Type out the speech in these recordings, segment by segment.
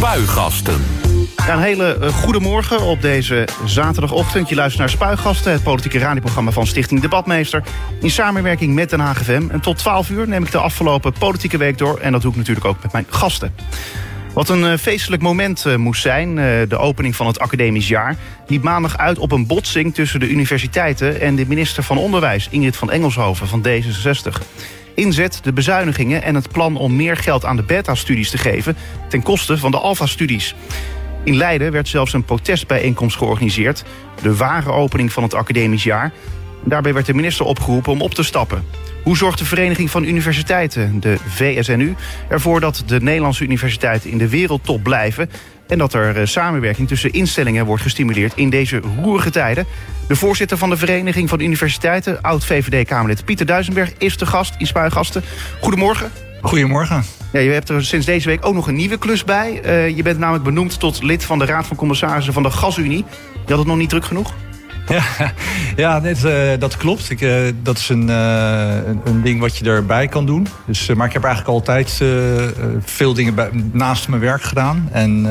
Spuigasten. Een hele uh, goede morgen op deze zaterdagochtend. Je luistert naar Spuigasten, het politieke radioprogramma van Stichting Debatmeester. In samenwerking met Den Haag. En tot 12 uur neem ik de afgelopen politieke week door. En dat doe ik natuurlijk ook met mijn gasten. Wat een uh, feestelijk moment uh, moest zijn, de opening van het academisch jaar... liep maandag uit op een botsing tussen de universiteiten... en de minister van Onderwijs, Ingrid van Engelshoven van D66 inzet, de bezuinigingen en het plan om meer geld aan de beta-studies te geven ten koste van de alpha-studies. In Leiden werd zelfs een protestbijeenkomst georganiseerd, de ware opening van het academisch jaar. Daarbij werd de minister opgeroepen om op te stappen. Hoe zorgt de Vereniging van Universiteiten, de VSNU, ervoor dat de Nederlandse universiteiten in de wereldtop blijven en dat er eh, samenwerking tussen instellingen wordt gestimuleerd in deze roerige tijden? De voorzitter van de Vereniging van Universiteiten, oud-VVD-Kamerlid Pieter Duisenberg, is de gast in Spuigasten. Goedemorgen. Goedemorgen. Ja, je hebt er sinds deze week ook nog een nieuwe klus bij. Uh, je bent namelijk benoemd tot lid van de Raad van Commissarissen van de Gasunie. Je had het nog niet druk genoeg? Ja, ja uh, dat klopt. Ik, uh, dat is een, uh, een, een, ding wat je erbij kan doen. Dus, maar ik heb eigenlijk altijd veel dingen bij, naast mijn werk gedaan. En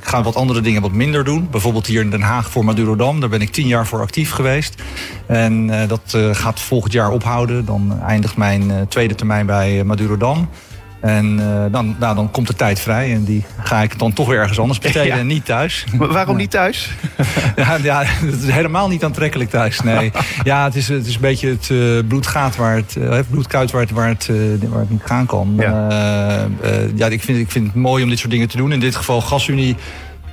ik ga wat andere dingen wat minder doen. Bijvoorbeeld hier in Den Haag voor Madurodam. Daar ben ik tien jaar voor actief geweest. En dat gaat volgend jaar ophouden. Dan eindigt mijn tweede termijn bij Madurodam. En uh, dan, nou, dan komt de tijd vrij en die ga ik dan toch weer ergens anders besteden en niet thuis. Maar waarom niet thuis? ja, ja, het is helemaal niet aantrekkelijk thuis, nee. ja, het is, het is een beetje het uh, bloed gaat waar het, uh, bloedkuit waar het, waar, het, waar het niet gaan kan. Ja, ja ik, vind, ik vind het mooi om dit soort dingen te doen. In dit geval GasUnie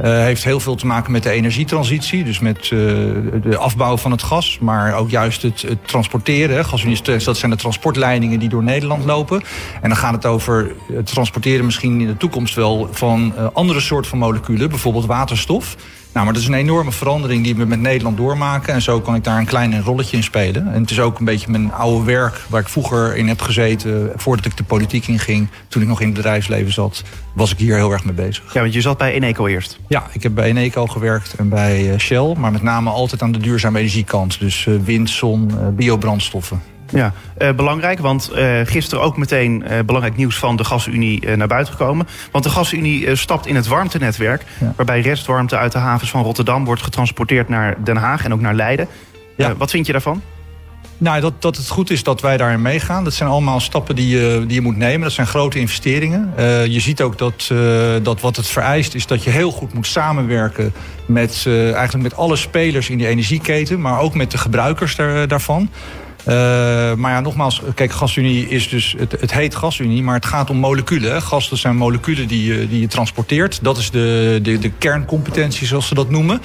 uh, heeft heel veel te maken met de energietransitie. Dus met uh, de afbouw van het gas. Maar ook juist het, het transporteren. Gasunie, dat zijn de transportleidingen die door Nederland lopen. En dan gaat het over het transporteren misschien in de toekomst wel van uh, andere soorten van moleculen. Bijvoorbeeld waterstof. Nou, maar dat is een enorme verandering die we met Nederland doormaken. En zo kan ik daar een klein rolletje in spelen. En het is ook een beetje mijn oude werk waar ik vroeger in heb gezeten. Voordat ik de politiek inging, toen ik nog in het bedrijfsleven zat, was ik hier heel erg mee bezig. Ja, want je zat bij Eneco eerst. Ja, ik heb bij Eneco gewerkt en bij eh, Shell. Maar met name altijd aan de duurzame energiekant. Dus eh, wind, zon, eh, biobrandstoffen. Ja, uh, belangrijk, want uh, gisteren ook meteen uh, belangrijk nieuws van de Gasunie naar buiten gekomen. Want de Gasunie stapt in het warmtenetwerk, ja. waarbij restwarmte uit de havens van Rotterdam wordt getransporteerd naar Den Haag en ook naar Leiden. Ja. wat vind je daarvan? Nou, dat, dat het goed is dat wij daarin meegaan. Dat zijn allemaal stappen die je, die je moet nemen. Dat zijn grote investeringen. Uh, je ziet ook dat, uh, dat wat het vereist is dat je heel goed moet samenwerken met, uh, eigenlijk met alle spelers in die energieketen, maar ook met de gebruikers daar, daarvan. Uh, maar ja, nogmaals, kijk, gasunie is dus, het, het heet gasunie, maar het gaat om moleculen. Hè. Gas, zijn moleculen die je, die je transporteert. Dat is de, de, de kerncompetentie, zoals ze dat noemen.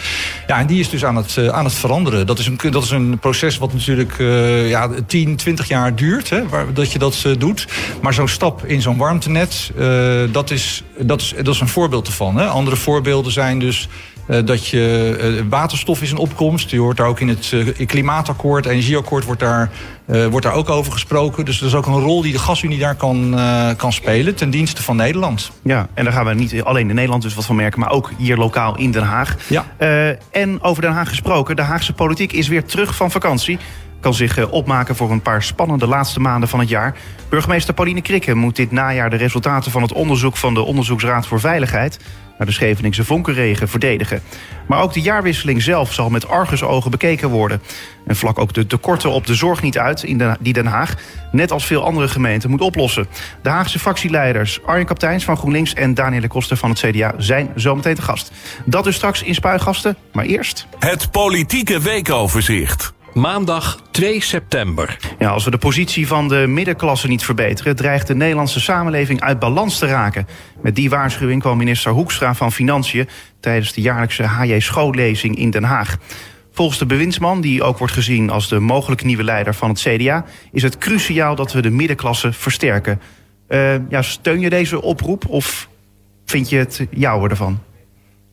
Ja, en die is dus aan het, uh, aan het veranderen. Dat is een, dat is een proces wat natuurlijk uh, ja, 10, 20 jaar duurt, hè, waar, dat je dat doet. Maar zo'n stap in zo'n warmtenet, dat, is, dat, is, dat is een voorbeeld ervan. Hè. Andere voorbeelden zijn dus dat je uh, waterstof is een opkomst. Je hoort daar ook in het uh, klimaatakkoord, energieakkoord wordt daar, wordt daar ook over gesproken. Dus dat is ook een rol die de gasunie daar kan, kan spelen ten dienste van Nederland. Ja, en daar gaan we niet alleen in Nederland dus wat van merken, maar ook hier lokaal in Den Haag. Ja. en over Den Haag gesproken, de Haagse politiek is weer terug van vakantie kan zich opmaken voor een paar spannende laatste maanden van het jaar. Burgemeester Pauline Krikke moet dit najaar de resultaten van het onderzoek van de Onderzoeksraad voor Veiligheid naar de Scheveningse vonkenregen verdedigen. Maar ook de jaarwisseling zelf zal met argusogen bekeken worden. En vlak ook de tekorten op de zorg niet uit in die Den Haag, net als veel andere gemeenten, moet oplossen. De Haagse fractieleiders Arjen Kapteins van GroenLinks en Danielle Koster van het CDA zijn zometeen te gast. Dat dus straks in Spuigasten, maar eerst... Het politieke weekoverzicht. Maandag 2 september. Ja, als we de positie van de middenklasse niet verbeteren, dreigt de Nederlandse samenleving uit balans te raken. Met die waarschuwing kwam minister Hoekstra van Financiën tijdens de jaarlijkse HJ schoollezing in Den Haag. Volgens de bewindsman, die ook wordt gezien als de mogelijk nieuwe leider van het CDA, is het cruciaal dat we de middenklasse versterken. Uh, ja, steun je deze oproep of vind je het jouwe ervan?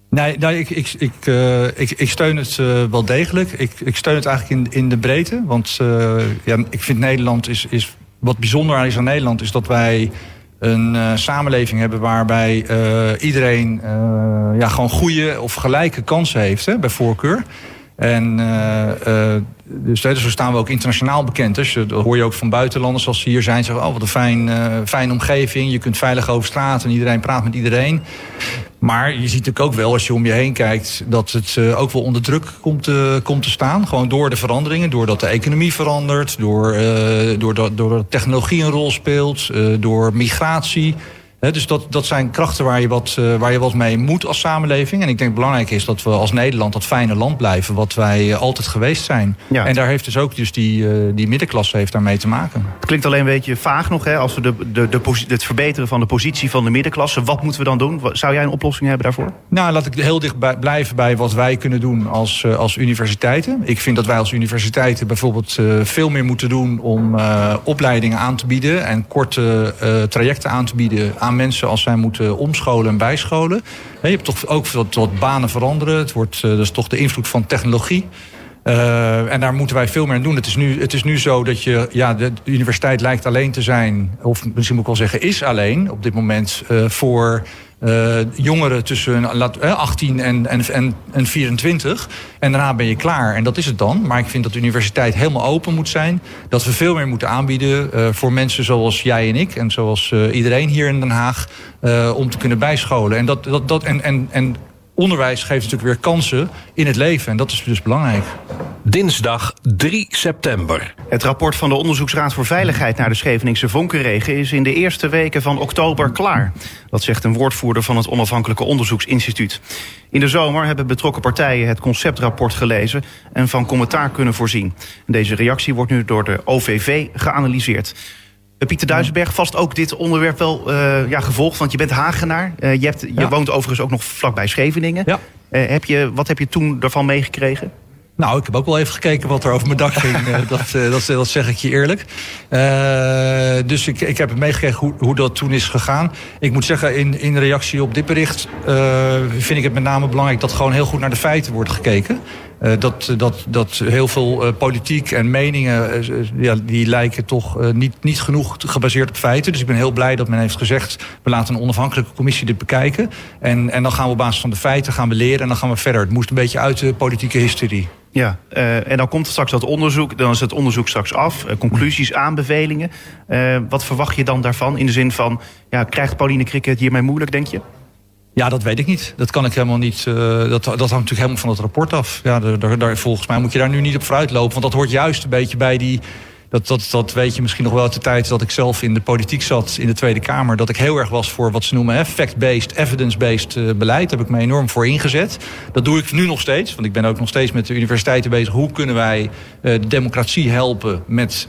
Nee, nee ik, ik, ik, uh, ik, steun het uh, wel degelijk. Ik, ik steun het eigenlijk in, in de breedte. Want uh, ja, ik vind Nederland is, is. Wat bijzonder is aan Nederland is dat wij een samenleving hebben waarbij iedereen ja, gewoon goede of gelijke kansen heeft hè, bij voorkeur. En dus, zo staan we ook internationaal bekend. Dus dat hoor je ook van buitenlanders als ze hier zijn. Zeggen, oh wat een fijn, fijne omgeving. Je kunt veilig over straat en iedereen praat met iedereen. Maar je ziet natuurlijk ook wel, als je om je heen kijkt... dat het ook wel onder druk komt, komt te staan. Gewoon door de veranderingen. Doordat de economie verandert. Door, doordat, doordat technologie een rol speelt. door migratie dus dat, dat zijn krachten waar je, wat, uh, waar je wat mee moet als samenleving. En ik denk belangrijk is dat we als Nederland dat fijne land blijven... wat wij uh, altijd geweest zijn. Ja. En daar heeft dus ook dus die, uh, die middenklasse heeft daarmee te maken. Het klinkt alleen een beetje vaag nog, hè, als we de, de, de, het verbeteren van de positie van de middenklasse. Wat moeten we dan doen? Zou jij een oplossing hebben daarvoor? Nou, laat ik heel dicht bij, blijven bij wat wij kunnen doen als, als universiteiten. Ik vind dat wij als universiteiten bijvoorbeeld veel meer moeten doen... om opleidingen aan te bieden en korte trajecten aan te bieden aan mensen als zij moeten omscholen en bijscholen. Je hebt toch ook wat, wat banen veranderen. Het wordt, eh, dat is toch de invloed van technologie. Uh, en daar moeten wij veel meer aan doen. Het is nu, het is nu zo dat je, ja, de universiteit lijkt alleen te zijn, of misschien moet ik wel zeggen, is alleen op dit moment uh, voor uh, jongeren tussen 18 en, en, en, 24. En daarna ben je klaar. En dat is het dan. Maar ik vind dat de universiteit helemaal open moet zijn. Dat we veel meer moeten aanbieden uh, voor mensen zoals jij en ik. En zoals iedereen hier in Den Haag. om te kunnen bijscholen. En, dat, dat, dat, en, en, en onderwijs geeft natuurlijk weer kansen in het leven. En dat is dus belangrijk. Dinsdag 3 september. Het rapport van de Onderzoeksraad voor Veiligheid naar de Scheveningse vonkenregen is in de eerste weken van oktober klaar. Dat zegt een woordvoerder van het Onafhankelijke Onderzoeksinstituut. In de zomer hebben betrokken partijen het conceptrapport gelezen en van commentaar kunnen voorzien. Deze reactie wordt nu door de OVV geanalyseerd. Eh, Pieter Duisenberg, vast ook dit onderwerp wel uh, ja, gevolgd, want je bent Hagenaar. Uh, je, hebt, je woont overigens ook nog vlakbij Scheveningen. Ja. Uh, heb je, wat heb je toen daarvan meegekregen? Nou, ik heb ook wel even gekeken wat er over mijn dak ging. dat, dat, dat, zeg ik je eerlijk. Uh, dus ik, ik heb meegekregen hoe, hoe dat toen is gegaan. Ik moet zeggen, in, in reactie op dit bericht... Uh, vind ik het met name belangrijk dat gewoon heel goed naar de feiten wordt gekeken. Uh, dat, dat, dat heel veel uh, politiek en meningen, uh, ja, die lijken toch niet, niet genoeg gebaseerd op feiten. Dus ik ben heel blij dat men heeft gezegd, we laten een onafhankelijke commissie dit bekijken. En, en dan gaan we op basis van de feiten gaan we leren en dan gaan we verder. Het moest een beetje uit de politieke hysterie. Ja, en dan komt straks dat onderzoek, dan is het onderzoek straks af, conclusies, aanbevelingen. wat verwacht je dan daarvan? In de zin van, ja, krijgt Pauline Krikke het hiermee moeilijk, denk je? Ja, dat weet ik niet. Dat kan ik helemaal niet. Uh, dat, dat hangt natuurlijk helemaal van het rapport af. Ja, daar, volgens mij moet je daar nu niet op vooruit lopen. Want dat hoort juist een beetje bij die. Dat, dat, dat weet je misschien nog wel uit de tijd dat ik zelf in de politiek zat in de Tweede Kamer. Dat ik heel erg was voor wat ze noemen fact-based, evidence-based uh, beleid. Daar heb ik me enorm voor ingezet. Dat doe ik nu nog steeds. Want ik ben ook nog steeds met de universiteiten bezig. Hoe kunnen wij uh, de democratie helpen met,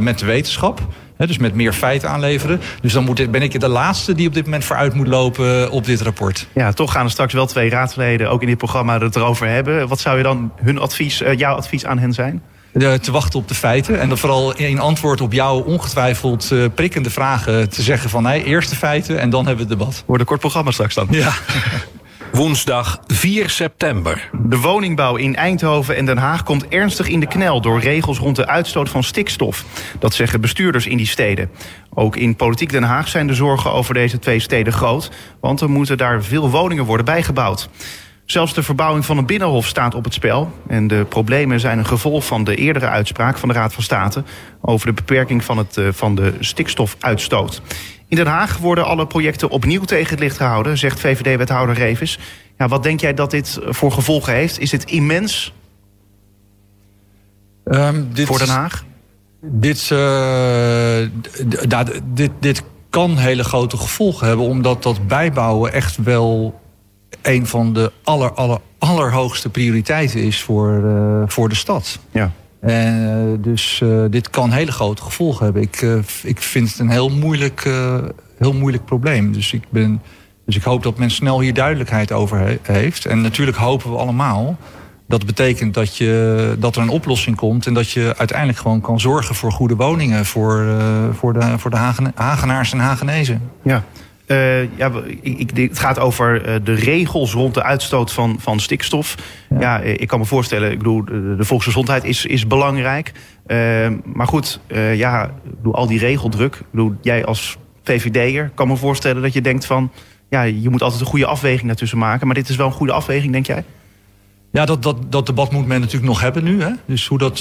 met de wetenschap? Dus met meer feiten aanleveren. Dus dan moet, ben ik de laatste die op dit moment vooruit moet lopen op dit rapport. Ja, toch gaan er straks wel twee raadsleden ook in dit programma het erover hebben. Wat zou je dan hun advies, uh, jouw advies aan hen zijn? te wachten op de feiten. En dan vooral in antwoord op jouw ongetwijfeld uh, prikkende vragen te zeggen van... hey, eerst de feiten en dan hebben we het debat. Wordt een kort programma straks dan. Ja. Woensdag 4 september. De woningbouw in Eindhoven en Den Haag komt ernstig in de knel door regels rond de uitstoot van stikstof. Dat zeggen bestuurders in die steden. Ook in politiek Den Haag zijn de zorgen over deze twee steden groot, want er moeten daar veel woningen worden bijgebouwd. Zelfs de verbouwing van een binnenhof staat op het spel. En de problemen zijn een gevolg van de eerdere uitspraak van de Raad van State over de beperking van, het, eh, van de stikstofuitstoot. In Den Haag worden alle projecten opnieuw tegen het licht gehouden, zegt VVD-wethouder Revis. Ja, wat denk jij dat dit voor gevolgen heeft? Is dit immens um, dit, voor Den Haag? Dit, uh, dit, dit kan hele grote gevolgen hebben, omdat dat bijbouwen echt wel een van de aller, aller, allerhoogste prioriteiten is voor, uh, voor de stad. Ja. En, uh, dus uh, dit kan hele grote gevolgen hebben. Ik, ik vind het een heel moeilijk, heel moeilijk probleem. Dus ik, ben, dus ik hoop dat men snel hier duidelijkheid over he heeft. En natuurlijk hopen we allemaal dat betekent dat, je, dat er een oplossing komt... en dat je uiteindelijk gewoon kan zorgen voor goede woningen... voor, voor de, voor de Hagen, Hagenaars en Hagenezen. Ja. Uh, ja, ik, het gaat over uh, de regels rond de uitstoot van, van stikstof. Ja. ja ik kan me voorstellen, ik bedoel, de, volksgezondheid is, is belangrijk. Uh, maar goed, ja, ik bedoel, al die regeldruk. Ik bedoel, jij als VVD'er kan me voorstellen dat je denkt van... ja, je moet altijd een goede afweging daartussen maken. Maar dit is wel een goede afweging, denk jij? Ja, dat, dat, dat debat moet men natuurlijk nog hebben nu. Hè? Dus hoe dat,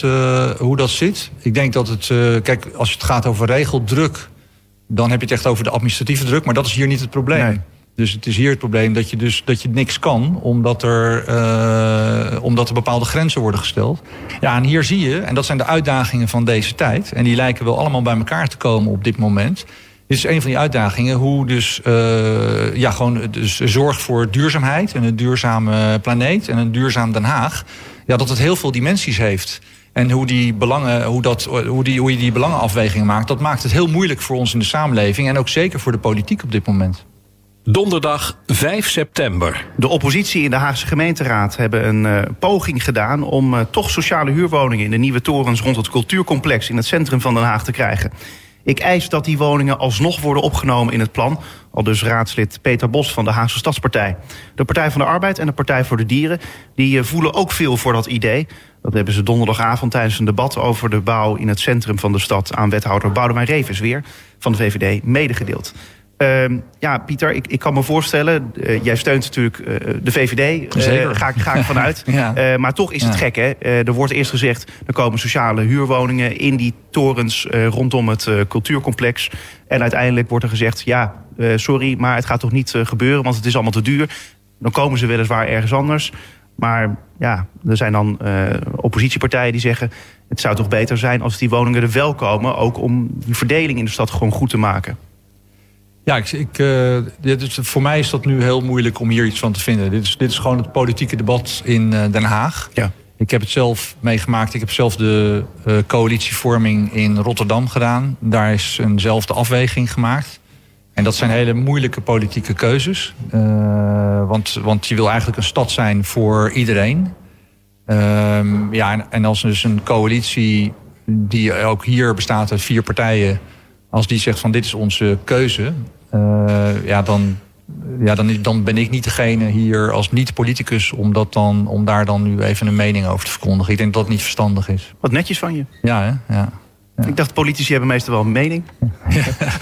hoe dat zit. Ik denk dat het. Kijk, als het gaat over regeldruk. Dan heb je het echt over de administratieve druk. Maar dat is hier niet het probleem. Nee. Dus het is hier het probleem dat je, dus, dat je niks kan, omdat er, uh, omdat er bepaalde grenzen worden gesteld. Ja, en hier zie je, en dat zijn de uitdagingen van deze tijd. En die lijken wel allemaal bij elkaar te komen op dit moment. Dit is een van die uitdagingen, hoe dus, uh, ja, gewoon dus zorg voor duurzaamheid en een duurzame planeet en een duurzaam Den Haag. Ja, dat het heel veel dimensies heeft. En hoe, die belangen, hoe, dat, hoe, die, hoe je die belangenafwegingen maakt, dat maakt het heel moeilijk voor ons in de samenleving. En ook zeker voor de politiek op dit moment. Donderdag 5 september. De oppositie in de Haagse gemeenteraad hebben een uh, poging gedaan om uh, toch sociale huurwoningen in de nieuwe torens rond het cultuurcomplex in het centrum van Den Haag te krijgen. Ik eis dat die woningen alsnog worden opgenomen in het plan. Al dus raadslid Peter Bos van de Haagse Stadspartij. De Partij van de Arbeid en de Partij voor de Dieren die uh, voelen ook veel voor dat idee. Dat hebben ze donderdagavond tijdens een debat over de bouw in het centrum van de stad aan wethouder Boudewijn Revens weer van de VVD medegedeeld. Uh, ja, Pieter, ik, ik kan me voorstellen, uh, jij steunt natuurlijk uh, de VVD. Zeker. Ga, ga ik vanuit. ja. maar toch is het gek, hè? er wordt eerst gezegd, er komen sociale huurwoningen in die torens rondom het cultuurcomplex. En uiteindelijk wordt er gezegd, ja, sorry, maar het gaat toch niet gebeuren, want het is allemaal te duur. Dan komen ze weliswaar ergens anders. Maar ja, er zijn dan oppositiepartijen die zeggen... het zou toch beter zijn als die woningen er wel komen... ook om die verdeling in de stad gewoon goed te maken. Ja, ik, ik, uh, dit is, voor mij is dat nu heel moeilijk om hier iets van te vinden. Dit is, dit is gewoon het politieke debat in uh, Den Haag. Ja. Ik heb het zelf meegemaakt. Ik heb zelf de uh, coalitievorming in Rotterdam gedaan. Daar is eenzelfde afweging gemaakt. En dat zijn hele moeilijke politieke keuzes. want, want je wil eigenlijk een stad zijn voor iedereen. Ehm, ja, en, en als dus een coalitie die ook hier bestaat uit vier partijen als die zegt van dit is onze keuze, ja, dan, ja, dan, dan ben ik niet degene hier als niet-politicus om, dat dan, om daar dan nu even een mening over te verkondigen. Ik denk dat dat niet verstandig is. Wat netjes van je. Ja, hè? ja. Ja. Ik dacht, politici hebben meestal wel een mening.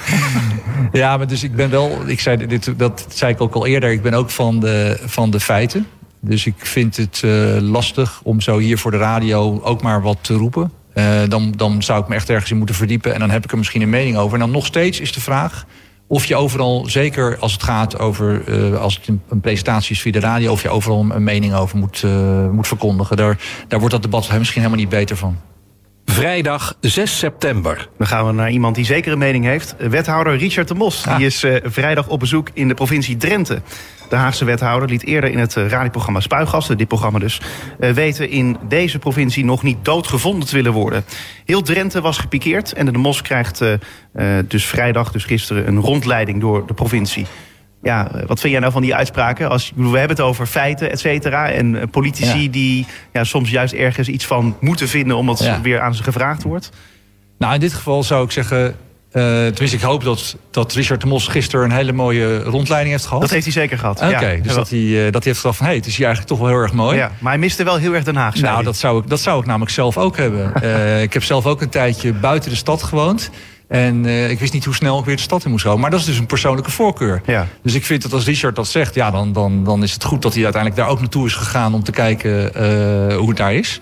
ja, maar dus ik ben wel, ik zei, dit, dat zei ik ook al eerder, ik ben ook van de, van de feiten. Dus ik vind het uh, lastig om zo hier voor de radio ook maar wat te roepen. Uh, dan, dan zou ik me echt ergens in moeten verdiepen en dan heb ik er misschien een mening over. En dan nog steeds is de vraag, of je overal, zeker als het gaat over, uh, als het een presentatie is via de radio, of je overal een mening over moet, uh, moet verkondigen. Daar, daar wordt dat debat misschien helemaal niet beter van. Vrijdag 6 september. Dan gaan we naar iemand die zeker een mening heeft. Wethouder Richard de Mos. Ah. Die is uh, vrijdag op bezoek in de provincie Drenthe. De Haagse wethouder liet eerder in het radioprogramma Spuigasten, dit programma dus, uh, weten in deze provincie nog niet doodgevonden te willen worden. Heel Drenthe was gepikeerd en de Mos krijgt dus vrijdag, dus gisteren, een rondleiding door de provincie. Ja, wat vind jij nou van die uitspraken? Als, we hebben het over feiten, et cetera. En politici ja. die ja, soms juist ergens iets van moeten vinden... omdat ja. weer aan ze gevraagd wordt. Nou, in dit geval zou ik zeggen... Uh, tenminste, ik hoop dat, dat Richard de Mos gisteren een hele mooie rondleiding heeft gehad. Dat heeft hij zeker gehad. Oké, okay, ja. dus dat hij, uh, dat hij heeft gedacht van... hé, hey, het is hier eigenlijk toch wel heel erg mooi. Ja, maar hij miste wel heel erg Den Haag, Nou, dat zou, ik, dat zou ik namelijk zelf ook hebben. uh, ik heb zelf ook een tijdje buiten de stad gewoond... En uh, ik wist niet hoe snel ik weer de stad in moest gaan. Maar dat is dus een persoonlijke voorkeur. Ja. Dus ik vind dat als Richard dat zegt, ja, dan, dan, dan is het goed dat hij uiteindelijk daar ook naartoe is gegaan om te kijken uh, hoe het daar is.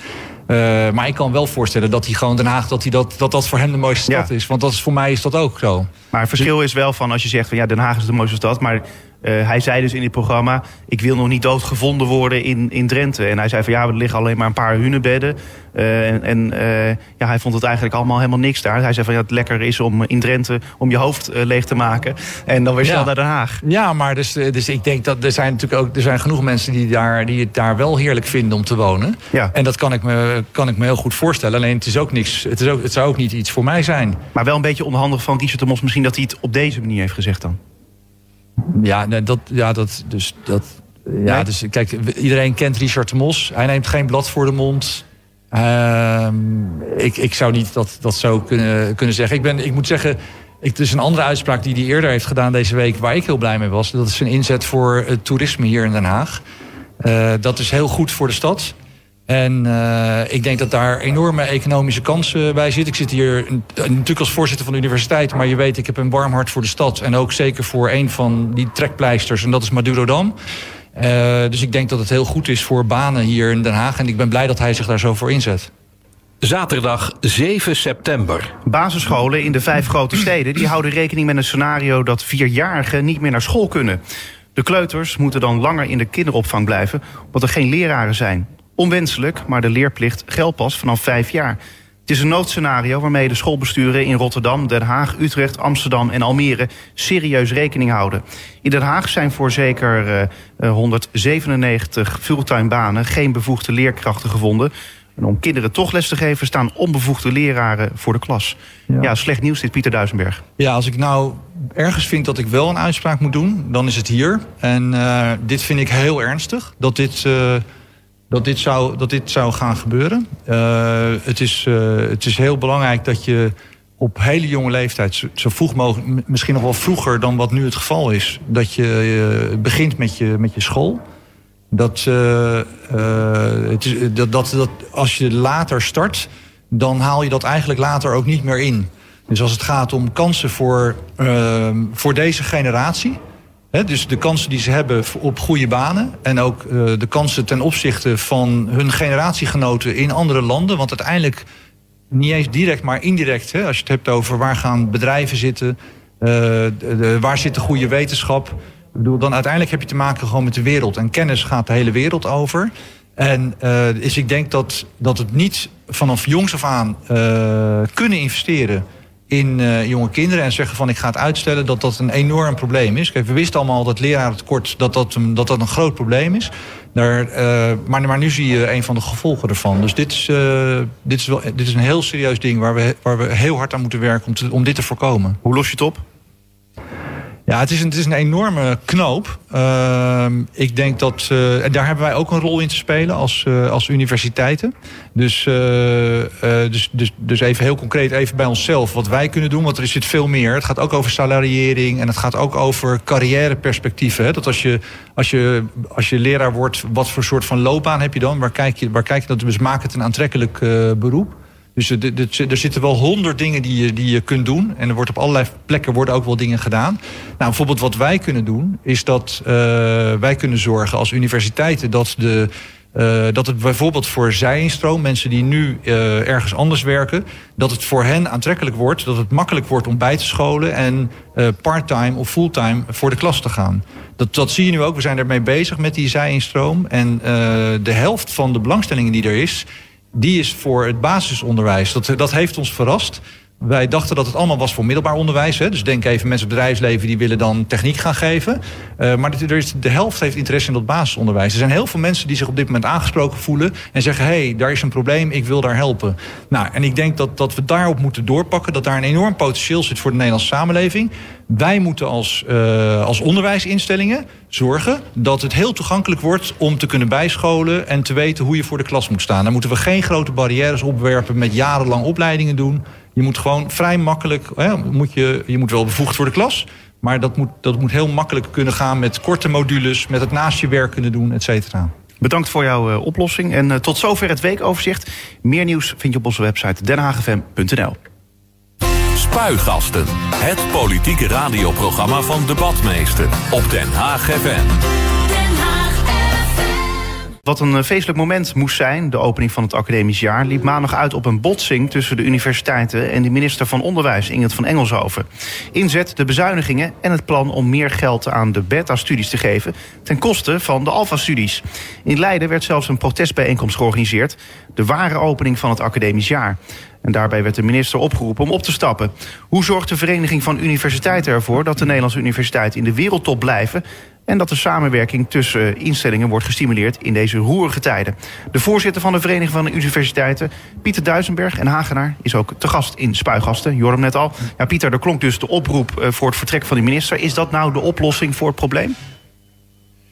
Uh, maar ik kan wel voorstellen dat hij gewoon Den Haag, dat, hij dat, dat dat voor hem de mooiste stad ja. is. Want dat is, voor mij is dat ook zo. Maar het verschil is wel van als je zegt van ja, Den Haag is de mooiste stad. Maar uh, hij zei dus in dit programma: Ik wil nog niet doodgevonden worden in, in Drenthe. En hij zei van ja, er liggen alleen maar een paar hunebedden. Uh, en en uh, ja, hij vond het eigenlijk allemaal helemaal niks daar. Hij zei van ja, het lekker is om in Drenthe om je hoofd leeg te maken. En dan weer snel ja. naar Den Haag. Ja, maar dus, dus ik denk dat er zijn natuurlijk ook er zijn genoeg mensen die, daar, die het daar wel heerlijk vinden om te wonen. Ja. En dat kan ik, me, kan ik me heel goed voorstellen. Alleen het is ook niks. Het, is ook, het zou ook niet iets voor mij zijn. Maar wel een beetje onhandig van Richard de Mos misschien dat hij het op deze manier heeft gezegd dan. Ja, nee, dat, ja, dat, dus, dat, ja, nee? dus kijk, iedereen kent Richard de Mos. Hij neemt geen blad voor de mond. Uh, ik, ik zou niet dat, dat zo kunnen, kunnen zeggen. Ik, ben, ik moet zeggen, ik, het is een andere uitspraak die hij eerder heeft gedaan deze week... waar ik heel blij mee was. Dat is een inzet voor het toerisme hier in Den Haag. Uh, dat is heel goed voor de stad. En uh, ik denk dat daar enorme economische kansen bij zitten. Ik zit hier natuurlijk als voorzitter van de universiteit... maar je weet, ik heb een warm hart voor de stad. En ook zeker voor een van die trekpleisters, en dat is Madurodam. dus ik denk dat het heel goed is voor banen hier in Den Haag. En ik ben blij dat hij zich daar zo voor inzet. Zaterdag 7 september. Basisscholen in de vijf grote steden die houden rekening met een scenario dat vierjarigen niet meer naar school kunnen. De kleuters moeten dan langer in de kinderopvang blijven, omdat er geen leraren zijn. Onwenselijk, maar de leerplicht geldt pas vanaf vijf jaar. Het is een noodscenario waarmee de schoolbesturen in Rotterdam, Den Haag, Utrecht, Amsterdam en Almere serieus rekening houden. In Den Haag zijn voor zeker uh, 197 fulltime banen geen bevoegde leerkrachten gevonden. En om kinderen toch les te geven staan onbevoegde leraren voor de klas. Ja, slecht nieuws dit, Pieter Duisenberg. Ja, als ik nou ergens vind dat ik wel een uitspraak moet doen, dan is het hier. En uh, dit vind ik heel ernstig, dat dit, uh, dat dit, zou, dat dit zou gaan gebeuren. Uh, het, is, het is heel belangrijk dat je op hele jonge leeftijd, zo, vroeg mogelijk, misschien nog wel vroeger dan wat nu het geval is, dat je begint met je, met je school. Dat, dat, dat, dat als je later start, dan haal je dat eigenlijk later ook niet meer in. Dus als het gaat om kansen voor, voor deze generatie. Dus de kansen die ze hebben op goede banen. En ook uh, de kansen ten opzichte van hun generatiegenoten in andere landen. Want uiteindelijk, niet eens direct, maar indirect. Als je het hebt over waar gaan bedrijven zitten. De, de, waar zit de goede wetenschap. Ik bedoel, dan uiteindelijk heb je te maken gewoon met de wereld. En kennis gaat de hele wereld over. En uh, dus ik denk dat, dat het niet vanaf jongs af aan kunnen investeren in uh, jonge kinderen en zeggen van ik ga het uitstellen, dat dat een enorm probleem is. We wisten allemaal dat lerarentekort dat dat, dat dat een groot probleem is. Daar, maar, maar nu zie je een van de gevolgen ervan. Dus dit is, dit is, wel, dit is een heel serieus ding waar we, waar we heel hard aan moeten werken om, om dit te voorkomen. Hoe los je het op? Ja, het is een, het is een enorme knoop. Uh, ik denk dat, uh, en daar hebben wij ook een rol in te spelen als, uh, als universiteiten. Dus, uh, dus, dus, dus even heel concreet even bij onszelf wat wij kunnen doen. Want er zit veel meer. Het gaat ook over salariering en het gaat ook over carrièreperspectieven. Hè? Dat als je, als, je, als je leraar wordt, wat voor soort van loopbaan heb je dan? Waar kijk je, waar kijk je dat? Dus maak het een aantrekkelijk beroep. Dus er zitten wel honderd dingen die je, die je kunt doen. En er wordt op allerlei plekken worden ook wel dingen gedaan. Nou, bijvoorbeeld wat wij kunnen doen, is dat uh, wij kunnen zorgen als universiteiten dat de. Uh, dat het bijvoorbeeld voor zijinstroom, mensen die nu uh, ergens anders werken, dat het voor hen aantrekkelijk wordt, dat het makkelijk wordt om bij te scholen en uh, parttime of fulltime voor de klas te gaan. Dat, dat zie je nu ook. We zijn ermee bezig met die zijinstroom. En de helft van de belangstellingen die er is, die is voor het basisonderwijs. Dat, dat heeft ons verrast. Wij dachten dat het allemaal was voor middelbaar onderwijs. Hè. Dus denk even mensen bedrijfsleven die willen dan techniek gaan geven. Uh, maar er is, de helft heeft interesse in dat basisonderwijs. Er zijn heel veel mensen die zich op dit moment aangesproken voelen. En zeggen, hé, hey, daar is een probleem, ik wil daar helpen. Nou, en ik denk dat, dat we daarop moeten doorpakken. Dat daar een enorm potentieel zit voor de Nederlandse samenleving. Wij moeten als, uh, als onderwijsinstellingen zorgen dat het heel toegankelijk wordt om te kunnen bijscholen en te weten hoe je voor de klas moet staan. Daar moeten we geen grote barrières opwerpen met jarenlang opleidingen doen. Je moet gewoon vrij makkelijk, hè, moet je, je moet wel bevoegd voor de klas. Maar dat moet, dat moet heel makkelijk kunnen gaan met korte modules, met het naast je werk kunnen doen, et cetera. Bedankt voor jouw uh, oplossing. En uh, tot zover het weekoverzicht. Meer nieuws vind je op onze website denhagfm.nl. Spuigasten. Het politieke radioprogramma van Debatmeester. Op Den Haag FM. Wat een feestelijk moment moest zijn, de opening van het academisch jaar, liep maandag uit op een botsing tussen de universiteiten en de minister van Onderwijs, Ingrid van Engelshoven. Inzet, de bezuinigingen en het plan om meer geld aan de beta-studies te geven ten koste van de alpha-studies. In Leiden werd zelfs een protestbijeenkomst georganiseerd, de ware opening van het academisch jaar. En daarbij werd de minister opgeroepen om op te stappen. Hoe zorgt de Vereniging van Universiteiten ervoor dat de Nederlandse universiteiten in de wereldtop blijven en dat de samenwerking tussen instellingen wordt gestimuleerd in deze roerige tijden. De voorzitter van de Vereniging van de Universiteiten, Pieter Duisenberg en Hagenaar, is ook te gast in Spuigasten. Joram net al. Ja, Pieter, er klonk dus de oproep voor het vertrek van de minister. Is dat nou de oplossing voor het probleem?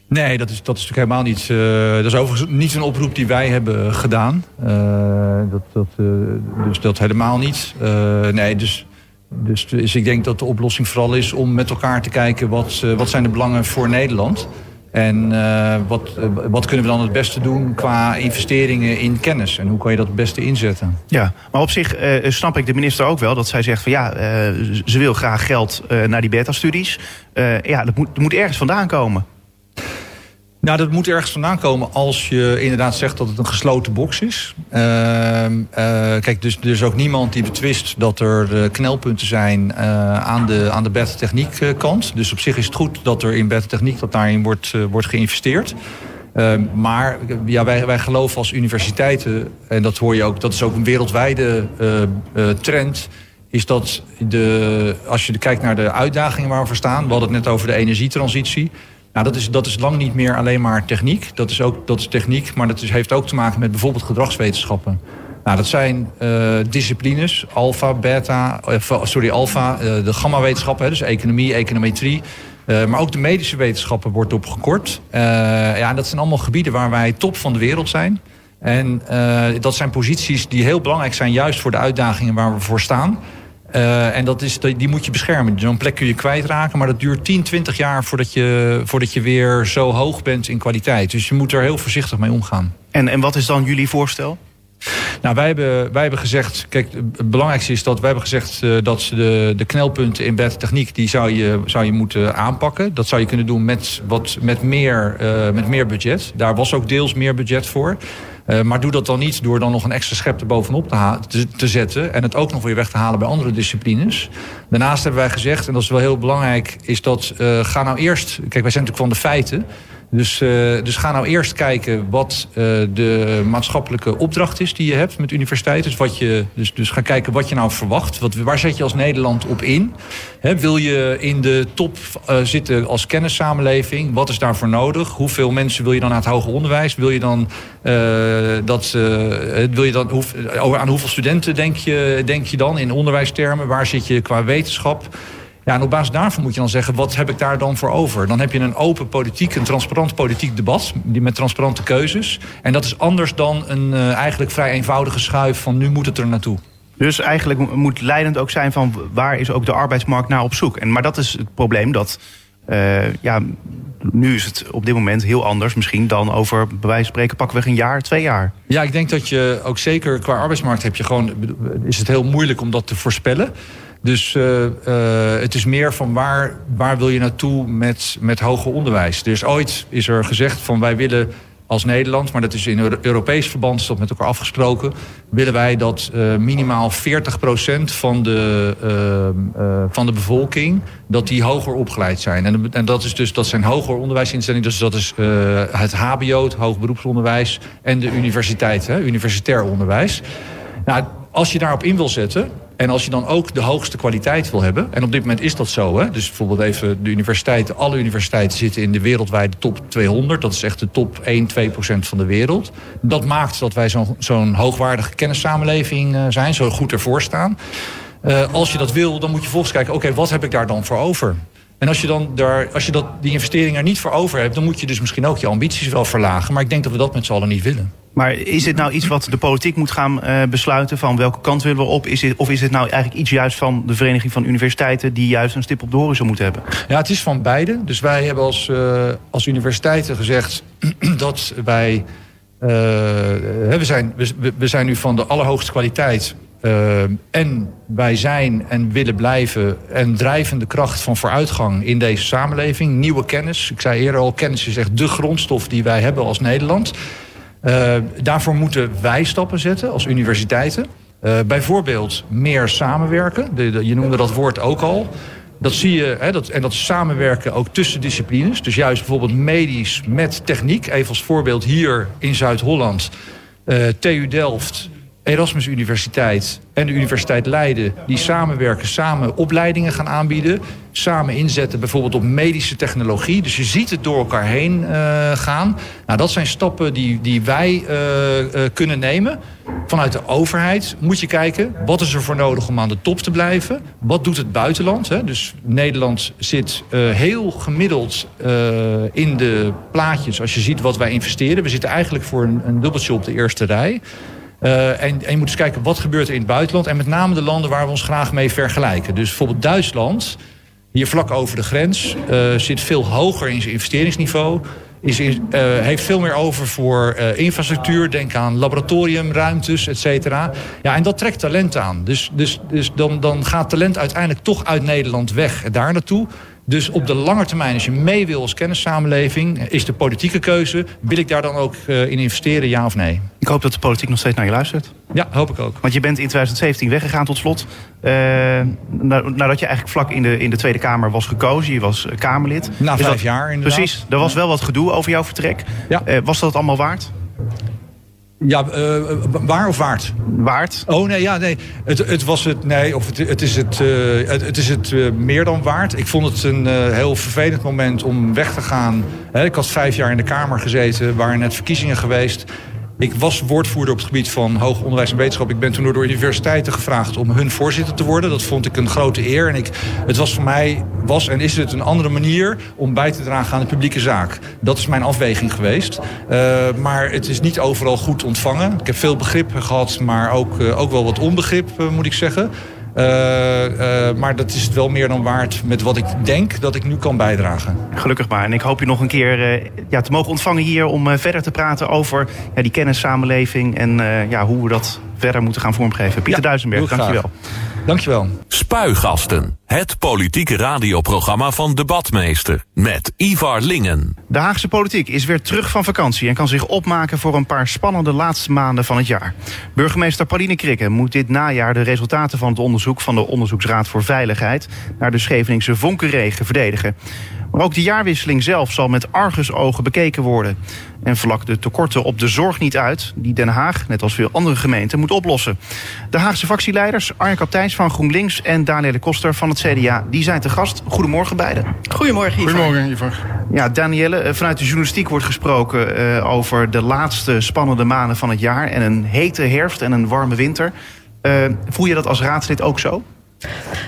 Nee, dat is, dat is natuurlijk helemaal niet. Uh, dat is overigens niet een oproep die wij hebben gedaan. Dat, dat, dus dat helemaal niet. nee, dus, dus, dus ik denk dat de oplossing vooral is om met elkaar te kijken wat, wat zijn de belangen voor Nederland. En wat, wat kunnen we dan het beste doen qua investeringen in kennis? En hoe kan je dat het beste inzetten? Ja, maar op zich snap ik de minister ook wel dat zij zegt van ja, ze wil graag geld naar die beta-studies. ja, dat moet, dat moet ergens vandaan komen. Nou, dat moet ergens vandaan komen als je inderdaad zegt dat het een gesloten box is. Uh, uh, kijk, dus er is ook niemand die betwist dat er uh, knelpunten zijn uh, aan de, aan de kant. Dus op zich is het goed dat er in bedtechniek dat daarin wordt, wordt geïnvesteerd. Ehm, maar ja, wij, wij geloven als universiteiten, en dat hoor je ook, dat is ook een wereldwijde trend is dat de, als je kijkt naar de uitdagingen waar we voor staan... we hadden het net over de energietransitie... Nou, dat is, dat is lang niet meer alleen maar techniek. Dat is, ook, dat is techniek, maar dat heeft ook te maken met bijvoorbeeld gedragswetenschappen. Nou, dat zijn uh, disciplines, alfa, beta, uh, sorry, alfa, uh, de gamma-wetenschappen, dus economie, econometrie. maar ook de medische wetenschappen wordt opgekort. ja, dat zijn allemaal gebieden waar wij top van de wereld zijn. En dat zijn posities die heel belangrijk zijn, juist voor de uitdagingen waar we voor staan. Uh, en dat is, die moet je beschermen. Zo'n plek kun je kwijtraken, maar dat duurt 10, 20 jaar voordat je, voordat je weer zo hoog bent in kwaliteit. Dus je moet er heel voorzichtig mee omgaan. En, en wat is dan jullie voorstel? Nou, wij hebben, wij hebben gezegd, kijk, het belangrijkste is dat wij hebben gezegd uh, dat de, de knelpunten in bedtechniek, die zou je, zou je moeten aanpakken. Dat zou je kunnen doen met, wat, met, meer, uh, met meer budget. Daar was ook deels meer budget voor. Uh, maar doe dat dan niet door dan nog een extra schep erbovenop te, te, te, zetten... en het ook nog weer weg te halen bij andere disciplines. Daarnaast hebben wij gezegd, en dat is wel heel belangrijk... is dat, uh, ga nou eerst... Kijk, wij zijn natuurlijk van de feiten... Dus, uh, dus ga nou eerst kijken wat uh, de maatschappelijke opdracht is die je hebt met universiteiten. Dus, wat je, dus, dus ga kijken wat je nou verwacht. Wat, waar zet je als Nederland op in? Wil je in de top uh, zitten als kennissamenleving? Wat is daarvoor nodig? Hoeveel mensen wil je dan naar het hoger onderwijs? Wil je dan, dat, wil je dan hoe, aan hoeveel studenten denk je, denk je dan in onderwijstermen? Waar zit je qua wetenschap? Ja, en op basis daarvan moet je dan zeggen, wat heb ik daar dan voor over? Dan heb je een open politiek, een transparant politiek debat... met transparante keuzes. En dat is anders dan een uh, eigenlijk vrij eenvoudige schuif van nu moet het er naartoe. Dus eigenlijk moet leidend ook zijn van waar is ook de arbeidsmarkt naar op zoek. En, maar dat is het probleem dat... Uh, ja, nu is het op dit moment heel anders misschien dan over, bij wijze van spreken, pakken we een jaar, twee jaar. Ja, ik denk dat je ook zeker qua arbeidsmarkt heb je gewoon, is het heel moeilijk om dat te voorspellen. Dus uh, het is meer van waar, waar wil je naartoe met, met hoger onderwijs. Dus ooit is er gezegd van wij willen als Nederland, maar dat is in Europees verband is met elkaar afgesproken, willen wij dat uh, minimaal 40% van de, van de bevolking dat die hoger opgeleid zijn. En, en dat, is dus, dat zijn hoger onderwijsinstellingen, dus dat is het HBO, het hoger beroepsonderwijs en de universiteit, hè, universitair onderwijs. Nou, als je daarop in wil zetten, en als je dan ook de hoogste kwaliteit wil hebben... en op dit moment is dat zo, hè? dus bijvoorbeeld even de universiteiten... alle universiteiten zitten in de wereldwijde top 200. Dat is echt de top 1, 2 procent van de wereld. Dat maakt dat wij zo'n zo'n hoogwaardige kennissamenleving uh, zijn... zo goed ervoor staan. Uh, als je dat wil, dan moet je volgens kijken... oké, wat heb ik daar dan voor over? En als je, dan daar, als je dat, die investering er niet voor over hebt... dan moet je dus misschien ook je ambities wel verlagen. Maar ik denk dat we dat met z'n allen niet willen. Maar is dit nou iets wat de politiek moet gaan uh, besluiten? Van welke kant willen we op? Is of is het nou eigenlijk iets juist van de Vereniging van Universiteiten... die juist een stip op de horizon moet hebben? Ja, het is van beide. Dus wij hebben als, uh, als universiteiten gezegd dat wij... Uh, we, zijn, we, we zijn nu van de allerhoogste kwaliteit en wij zijn en willen blijven een drijvende kracht van vooruitgang in deze samenleving. Nieuwe kennis. Ik zei eerder al, kennis is echt de grondstof die wij hebben als Nederland. Uh, daarvoor moeten wij stappen zetten als universiteiten. Uh, bijvoorbeeld meer samenwerken. Je noemde dat woord ook al. Dat zie je, hè, dat, en dat samenwerken ook tussen disciplines. Dus juist bijvoorbeeld medisch met techniek. Even als voorbeeld hier in Zuid-Holland. Uh, TU Delft Erasmus Universiteit en de Universiteit Leiden... die samenwerken, samen opleidingen gaan aanbieden. Samen inzetten bijvoorbeeld op medische technologie. Dus je ziet het door elkaar heen uh, gaan. Nou, dat zijn stappen die, die wij uh, uh, kunnen nemen. Vanuit de overheid moet je kijken... wat is er voor nodig om aan de top te blijven? Wat doet het buitenland? Hè? Dus Nederland zit heel gemiddeld in de plaatjes... als je ziet wat wij investeren. We zitten eigenlijk voor een, een dubbeltje op de eerste rij... Uh, en, je moet eens kijken wat gebeurt er in het buitenland. En met name de landen waar we ons graag mee vergelijken. Dus bijvoorbeeld Duitsland, hier vlak over de grens, uh, zit veel hoger in zijn investeringsniveau. Is, uh, heeft veel meer over voor infrastructuur. Denk aan laboratorium, ruimtes, et cetera. Ja, en dat trekt talent aan. Dus, dus, dus dan, dan gaat talent uiteindelijk toch uit Nederland weg daar naartoe. Dus op de lange termijn, als je mee wil als kennissamenleving... is de politieke keuze, wil ik daar dan ook in investeren, ja of nee? Ik hoop dat de politiek nog steeds naar je luistert. Ja, hoop ik ook. Want je bent in 2017 weggegaan tot slot. Uh, nadat je eigenlijk vlak in de, in de Tweede Kamer was gekozen. Je was Kamerlid. Na vijf jaar inderdaad. Precies. Er was wel wat gedoe over jouw vertrek. Ja. was dat allemaal waard? Ja, uh, waar of waard? Waard. Oh nee, ja, nee. Het, het was het, nee, of het, het is het, uh, het, het, is het uh, meer dan waard. Ik vond het een heel vervelend moment om weg te gaan. He, ik had vijf jaar in de Kamer gezeten, waren net verkiezingen geweest. Ik was woordvoerder op het gebied van hoger onderwijs en wetenschap. Ik ben toen door universiteiten gevraagd om hun voorzitter te worden. Dat vond ik een grote eer. En ik, het was voor mij, was en is het een andere manier om bij te dragen aan de publieke zaak. Dat is mijn afweging geweest. Uh, maar het is niet overal goed ontvangen. Ik heb veel begrip gehad, maar ook, uh, ook wel wat onbegrip, uh, moet ik zeggen. Uh, uh, maar dat is het wel meer dan waard met wat ik denk dat ik nu kan bijdragen. Gelukkig maar. En ik hoop je nog een keer uh, ja, te mogen ontvangen hier om verder te praten over ja, die kennissamenleving en ja, hoe we dat verder moeten gaan vormgeven. Pieter ja, Duisenberg, dankjewel. Dankjewel. Spuigasten. Het politieke radioprogramma van Debatmeester. Met Ivar Lingen. De Haagse politiek is weer terug van vakantie en kan zich opmaken voor een paar spannende laatste maanden van het jaar. Burgemeester Pauline Krikke moet dit najaar de resultaten van het onderzoek van de Onderzoeksraad voor Veiligheid naar de Scheveningse Vonkenregen verdedigen. Maar ook de jaarwisseling zelf zal met argusogen bekeken worden. En vlak de tekorten op de zorg niet uit, die Den Haag, net als veel andere gemeenten, moet oplossen. De Haagse fractieleiders Arjen Kapteins van GroenLinks en Danielle Koster van het CDA, die zijn te gast. Goedemorgen beiden. Goedemorgen, Ivar. Goedemorgen, Ivar. Ja, Danielle, eh, vanuit de journalistiek wordt gesproken uh, over de laatste spannende maanden van het jaar en een hete herfst en een warme winter. Uh, voel je dat als raadslid ook zo?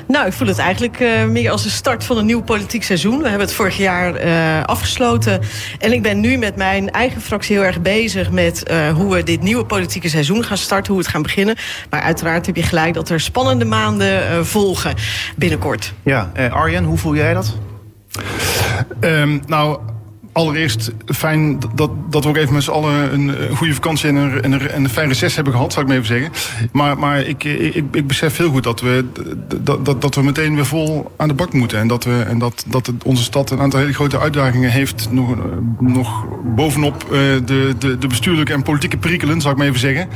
Nou, ik voel het eigenlijk uh, meer als de start van een nieuw politiek seizoen. We hebben het vorig jaar uh, afgesloten. En ik ben nu met mijn eigen fractie heel erg bezig met uh, hoe we dit nieuwe politieke seizoen gaan starten, hoe we het gaan beginnen. Maar uiteraard heb je gelijk dat er spannende maanden volgen binnenkort. Ja, Arjen, hoe voel jij dat? Um, nou, allereerst fijn dat, dat we ook even met z'n allen een, goede vakantie en een, en, een, fijn reces hebben gehad, zou ik maar even zeggen. Maar, maar ik, ik, ik besef heel goed dat we, dat, dat, dat we meteen weer vol aan de bak moeten. En dat, we, en dat, dat onze stad een aantal hele grote uitdagingen heeft. Nog, nog bovenop de, de, de bestuurlijke en politieke perikelen, zou ik maar even zeggen.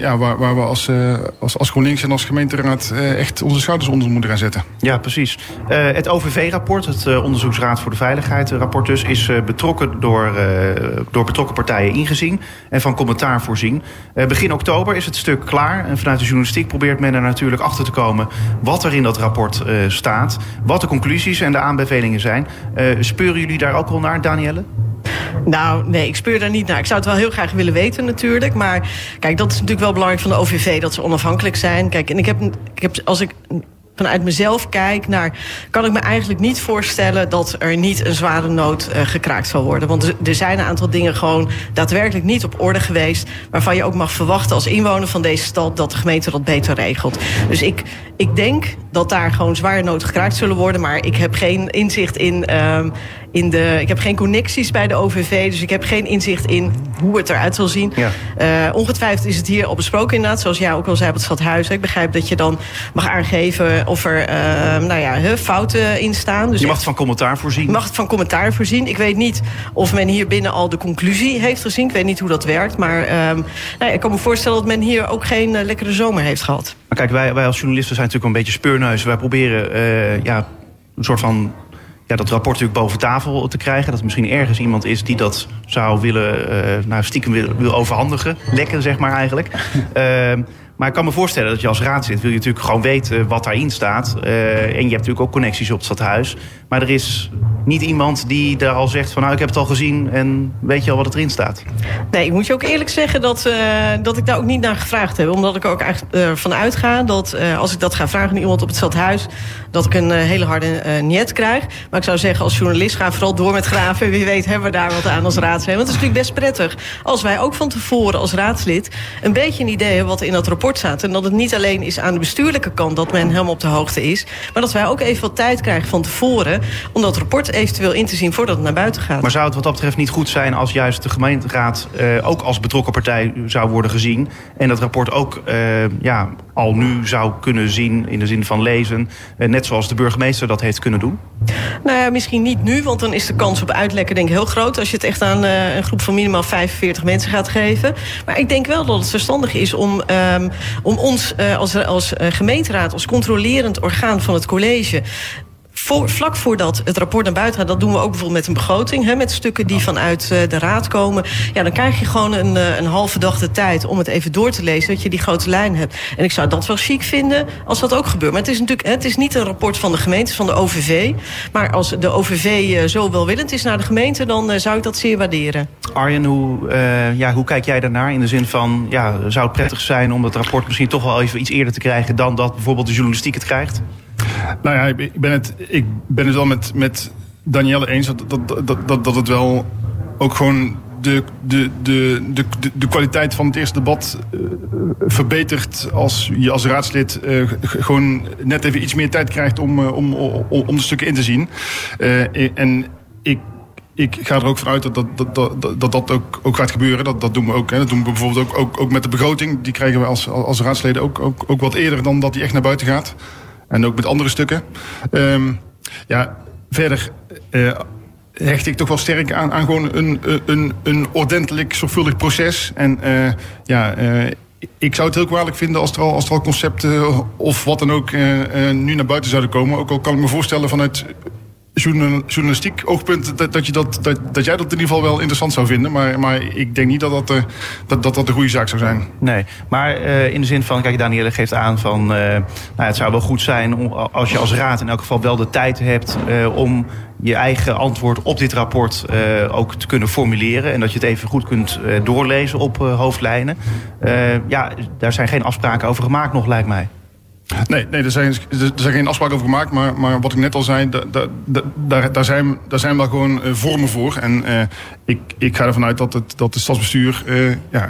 Ja, waar, waar we als, als, als GroenLinks en als gemeenteraad echt onze schouders onder moeten gaan zetten. Ja, precies. het OVV-rapport, het Onderzoeksraad voor de Veiligheid rapport dus, is betrokken door, uh, door betrokken partijen ingezien en van commentaar voorzien. Uh, begin oktober is het stuk klaar. En vanuit de journalistiek probeert men er natuurlijk achter te komen wat er in dat rapport staat, wat de conclusies en de aanbevelingen zijn. speuren jullie daar ook al naar, Danielle? Nou, nee, ik speur daar niet naar. Ik zou het wel heel graag willen weten natuurlijk. Maar kijk, dat is natuurlijk wel belangrijk van de OVV... dat ze onafhankelijk zijn. Kijk, en ik heb, ik heb als ik vanuit mezelf kijk naar... kan ik me eigenlijk niet voorstellen dat er niet een zware nood uh, gekraakt zal worden. Want er zijn een aantal dingen gewoon daadwerkelijk niet op orde geweest... waarvan je ook mag verwachten als inwoner van deze stad... dat de gemeente dat beter regelt. Dus ik, ik denk dat daar gewoon zware nood gekraakt zullen worden... maar ik heb geen inzicht in... Uh, in de, ik heb geen connecties bij de OVV, dus ik heb geen inzicht in hoe het eruit zal zien. Ja. Uh, ongetwijfeld is het hier al besproken inderdaad, zoals jij ook al zei op het stadhuis. Ik begrijp dat je dan mag aangeven of er uh, nou ja, fouten in staan. Dus je mag het van commentaar voorzien. Je mag het van commentaar voorzien. Ik weet niet of men hier binnen al de conclusie heeft gezien. Ik weet niet hoe dat werkt, maar uh, nou ja, ik kan me voorstellen dat men hier ook geen uh, lekkere zomer heeft gehad. Maar kijk, wij, wij als journalisten zijn natuurlijk een beetje speurneuzen. Wij proberen ja, een soort van ja, dat rapport natuurlijk boven tafel te krijgen. Dat er misschien ergens iemand is die dat zou willen, uh, nou, stiekem wil, wil overhandigen. Lekker, zeg maar eigenlijk. Uh, maar ik kan me voorstellen dat je als raadslid wil je natuurlijk gewoon weten wat daarin staat. Uh, en je hebt natuurlijk ook connecties op het stadhuis. Maar er is niet iemand die daar al zegt van nou ik heb het al gezien en weet je al wat het erin staat. Nee, ik moet je ook eerlijk zeggen dat, uh, dat ik daar ook niet naar gevraagd heb. Omdat ik er ook echt uh, van uitga dat uh, als ik dat ga vragen aan iemand op het stadhuis, dat ik een hele harde niet krijg. Maar ik zou zeggen als journalist ga vooral door met graven. Wie weet hebben we daar wat aan als raadslid. Want het is natuurlijk best prettig als wij ook van tevoren als raadslid een beetje een idee hebben wat in dat rapport staat. En dat het niet alleen is aan de bestuurlijke kant dat men helemaal op de hoogte is. Maar dat wij ook even wat tijd krijgen van tevoren om dat rapport eventueel in te zien voordat het naar buiten gaat. Maar zou het wat dat betreft niet goed zijn als juist de gemeenteraad uh, ook als betrokken partij zou worden gezien en dat rapport ook uh, ja, al nu zou kunnen zien in de zin van lezen, uh, net zoals de burgemeester dat heeft kunnen doen? Nou ja, misschien niet nu, want dan is de kans op uitlekken denk ik heel groot... als je het echt aan uh, een groep van minimaal 45 mensen gaat geven. Maar ik denk wel dat het verstandig is om, um, om ons uh, als, als gemeenteraad... als controlerend orgaan van het college voor, vlak voordat het rapport naar buiten gaat... dat doen we ook bijvoorbeeld met een begroting... Hè, met stukken die vanuit uh, de raad komen... ja, dan krijg je gewoon een, uh, een halve dag de tijd om het even door te lezen... dat je die grote lijn hebt. En ik zou dat wel chic vinden als dat ook gebeurt. Maar het is natuurlijk het is niet een rapport van de gemeente, van de OVV. Maar als de OVV uh, zo welwillend is naar de gemeente... dan zou ik dat zeer waarderen. Arjen, hoe, ja, hoe kijk jij daarnaar? In de zin van, ja, zou het prettig zijn om dat rapport misschien toch wel even iets eerder te krijgen... dan dat bijvoorbeeld de journalistiek het krijgt? Nou ja, ik ben het, ik ben het wel met, met Danielle eens dat, dat, dat, dat, het wel ook gewoon de, de, de, de, de kwaliteit van het eerste debat uh, verbetert als je als raadslid uh, gewoon net even iets meer tijd krijgt om, uh, om, om, de stukken in te zien. en ik ik ga er ook vanuit dat dat, dat, dat, dat, dat ook, ook gaat gebeuren. Dat, dat doen we ook. Hè. Dat doen we bijvoorbeeld ook, ook, ook met de begroting. Die krijgen we als, als raadsleden ook, ook, ook wat eerder dan dat die echt naar buiten gaat. En ook met andere stukken. Um, ja, verder uh, hecht ik toch wel sterk aan, aan gewoon een, een, een ordentelijk, zorgvuldig proces. En uh, ja, uh, ik zou het heel kwalijk vinden als er al, als er al concepten of wat dan ook nu naar buiten zouden komen. Ook al kan ik me voorstellen vanuit journalistiek oogpunt dat, dat, je dat, dat, dat jij dat in ieder geval wel interessant zou vinden. Maar, maar ik denk niet dat dat, uh, dat, dat, dat de goede zaak zou zijn. Nee, maar uh, in de zin van, kijk, Danielle geeft aan van, uh, nou, het zou wel goed zijn als je als raad in elk geval wel de tijd hebt om je eigen antwoord op dit rapport ook te kunnen formuleren. En dat je het even goed kunt doorlezen op hoofdlijnen. ja, daar zijn geen afspraken over gemaakt nog, lijkt mij. Nee, nee er, zijn, er zijn geen afspraken over gemaakt. Maar, maar wat ik net al zei, da, da, da, daar, daar, zijn, daar zijn wel gewoon uh, vormen voor. En uh, ik, ik ga ervan uit dat het, dat het stadsbestuur uh, ja,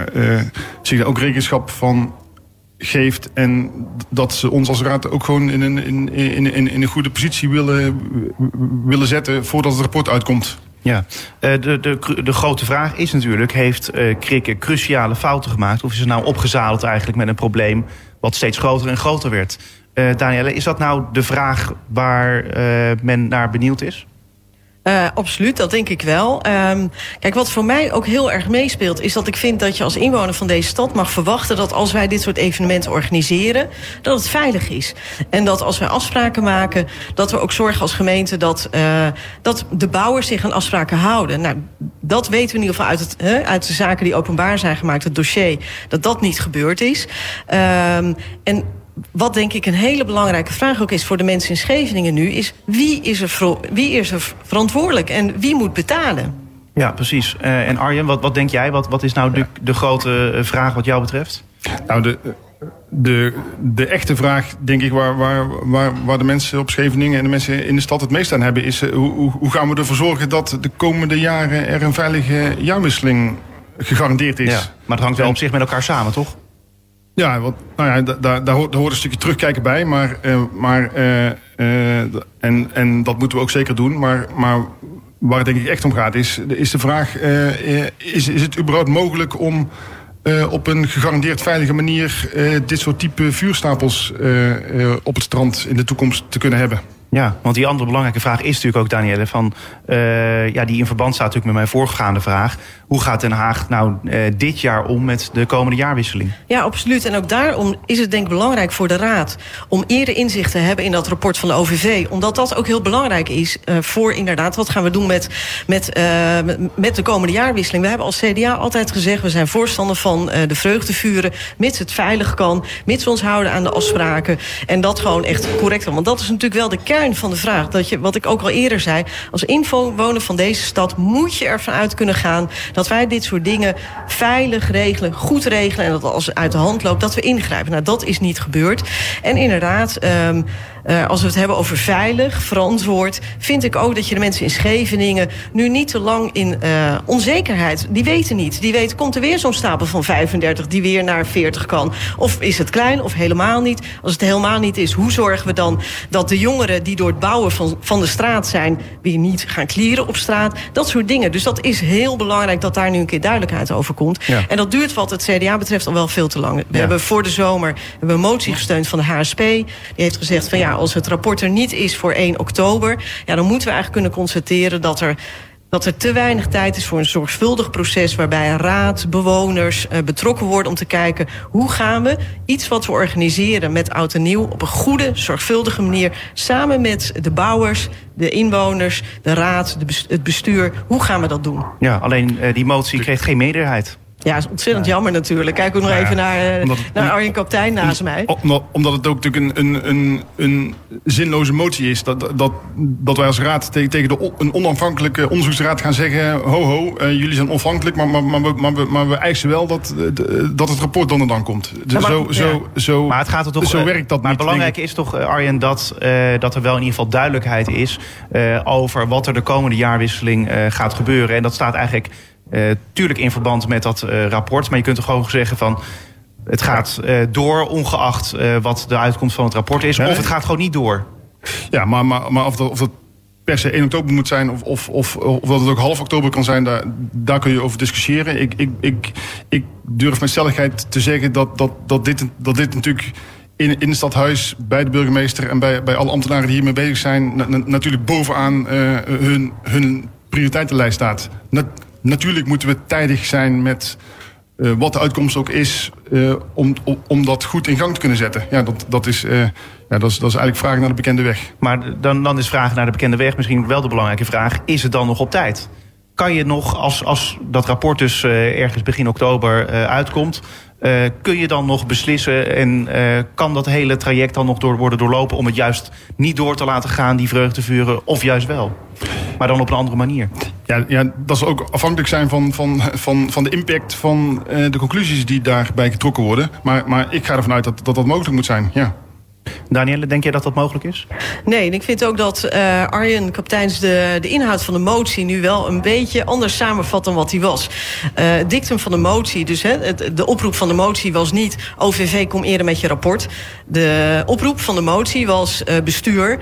zich daar ook rekenschap van geeft. En dat ze ons als raad ook gewoon in een, in, in, in, in een goede positie willen, willen zetten voordat het rapport uitkomt. Ja, de, de, de grote vraag is natuurlijk: heeft Krikke cruciale fouten gemaakt? Of is ze nou opgezadeld eigenlijk met een probleem wat steeds groter en groter werd. Uh, Danielle, is dat nou de vraag waar uh, men naar benieuwd is? Uh, absoluut, dat denk ik wel. Um, kijk, wat voor mij ook heel erg meespeelt... is dat ik vind dat je als inwoner van deze stad mag verwachten... dat als wij dit soort evenementen organiseren, dat het veilig is. En dat als wij afspraken maken, dat we ook zorgen als gemeente... dat, uh, dat de bouwers zich aan afspraken houden. Nou, dat weten we in ieder geval uit, het, uit de zaken die openbaar zijn gemaakt... het dossier, dat dat niet gebeurd is. Um, en wat denk ik een hele belangrijke vraag ook is voor de mensen in Scheveningen nu... is wie is er, wie is er verantwoordelijk en wie moet betalen? Ja, precies. Uh, en Arjen, wat, wat denk jij? Wat, wat is nou de, de grote eh, vraag wat jou betreft? Nou, de, de, de echte vraag, denk ik, waar, waar, waar, waar de mensen op Scheveningen en de mensen in de stad het meest aan hebben, is uh, hoe, hoe gaan we ervoor zorgen dat de komende jaren er een veilige jaarwisseling gegarandeerd is? Ja, maar het hangt wel op zich met elkaar samen, toch? Ja, want, nou ja, daar, daar, hoort, een stukje terugkijken bij. Maar, uh, maar, uh, uh, en, en dat moeten we ook zeker doen. Maar, maar waar het denk ik echt om gaat is, is de vraag... is, is het überhaupt mogelijk om op een gegarandeerd veilige manier... dit soort type vuurstapels op het strand in de toekomst te kunnen hebben? Ja, want die andere belangrijke vraag is natuurlijk ook, Danielle, van, uh, ja, die in verband staat natuurlijk met mijn voorgaande vraag. Hoe gaat Den Haag nou uh, dit jaar om met de komende jaarwisseling? Ja, absoluut. En ook daarom is het denk ik belangrijk voor de Raad om eerder inzicht te hebben in dat rapport van de OVV. Omdat dat ook heel belangrijk is uh, voor inderdaad, wat gaan we doen met, met, met de komende jaarwisseling. We hebben als CDA altijd gezegd, we zijn voorstander van de vreugdevuren, mits het veilig kan, mits we ons houden aan de afspraken. En dat gewoon echt correct. Want dat is natuurlijk wel de kern van de vraag. Dat je, wat ik ook al eerder zei, als inwoner van deze stad moet je ervan uit kunnen gaan dat wij dit soort dingen veilig regelen, goed regelen en dat als het uit de hand loopt, dat we ingrijpen. Nou, dat is niet gebeurd. En inderdaad, um, uh, als we het hebben over veilig, verantwoord, vind ik ook dat je de mensen in Scheveningen nu niet te lang in uh, onzekerheid. Die weten niet. Die weten, komt er weer zo'n stapel van 35 die weer naar 40 kan? Of is het klein of helemaal niet? Als het helemaal niet is, hoe zorgen we dan dat de jongeren die door het bouwen van, van de straat zijn, weer niet gaan klieren op straat? Dat soort dingen. Dus dat is heel belangrijk dat daar nu een keer duidelijkheid over komt. Ja. En dat duurt wat het CDA betreft al wel veel te lang. We ja. hebben voor de zomer hebben een motie gesteund van de HSP. Die heeft gezegd van ja ja, als het rapport er niet is voor 1 oktober... Ja, dan moeten we eigenlijk kunnen constateren dat er dat er te weinig tijd is voor een zorgvuldig proces... waarbij raad, bewoners uh, betrokken worden om te kijken... hoe gaan we iets wat we organiseren met oud en nieuw... op een goede, zorgvuldige manier... samen met de bouwers, de inwoners, de raad, de het bestuur... hoe gaan we dat doen? Ja, alleen uh, die motie kreeg geen meerderheid. Ja, is ontzettend jammer natuurlijk. Kijk ook nog even naar, uh, naar Arjen Kaptein naast mij. Omdat, omdat het ook natuurlijk een, een, een, een zinloze motie is. Dat, dat, dat wij als raad tegen, tegen de, een onafhankelijke onderzoeksraad gaan zeggen... ho ho, uh, jullie zijn onafhankelijk, maar, maar, maar, we, maar, we, maar we eisen wel dat, dat het rapport dan en dan komt. Ja, maar, zo, zo, zo, maar het gaat er toch, zo werkt dat Maar niet, het belangrijke is toch, Arjen, dat, uh, dat er wel in ieder geval duidelijkheid is... over wat er de komende jaarwisseling gaat gebeuren. En dat staat eigenlijk tuurlijk in verband met dat uh, rapport. Maar je kunt er gewoon zeggen van. Het gaat uh, door, ongeacht wat de uitkomst van het rapport is. Of het gaat gewoon niet door. Ja, maar, maar, maar of, dat, of dat per se 1 oktober moet zijn... of, of, of, of dat het ook half oktober kan zijn... daar, daar kun je over discussiëren. Ik, ik, ik, ik durf met stelligheid te zeggen dat, dat, dat, dit, dat dit natuurlijk... In, in het stadhuis, bij de burgemeester en bij, bij alle ambtenaren die hiermee bezig zijn... Na, natuurlijk bovenaan hun, hun prioriteitenlijst staat. Natuurlijk moeten we tijdig zijn met uh, wat de uitkomst ook is... Uh, om, om, dat goed in gang te kunnen zetten. Ja, dat, dat, is, uh, ja, dat, is, dat is eigenlijk vragen naar de bekende weg. Maar dan, dan is vragen naar de bekende weg misschien wel de belangrijke vraag. Is het dan nog op tijd? Kan je nog, als, als dat rapport dus ergens begin oktober uitkomt... kun je dan nog beslissen en kan dat hele traject dan nog door worden doorlopen... om het juist niet door te laten gaan, die vreugdevuren, of juist wel? Maar dan op een andere manier. Ja, ja, dat zal ook afhankelijk zijn van, van, van, van de impact van uh, de conclusies die daarbij getrokken worden. Maar, maar ik ga ervan uit dat dat, dat mogelijk moet zijn, ja. Danielle, denk jij dat dat mogelijk is? Nee, ik vind ook dat uh, Arjen Kapteins de, de inhoud van de motie... nu wel een beetje anders samenvat dan wat hij was. Uh, dictum van de motie, dus hè, de oproep van de motie was niet... OVV, kom eerder met je rapport. De oproep van de motie was uh, bestuur...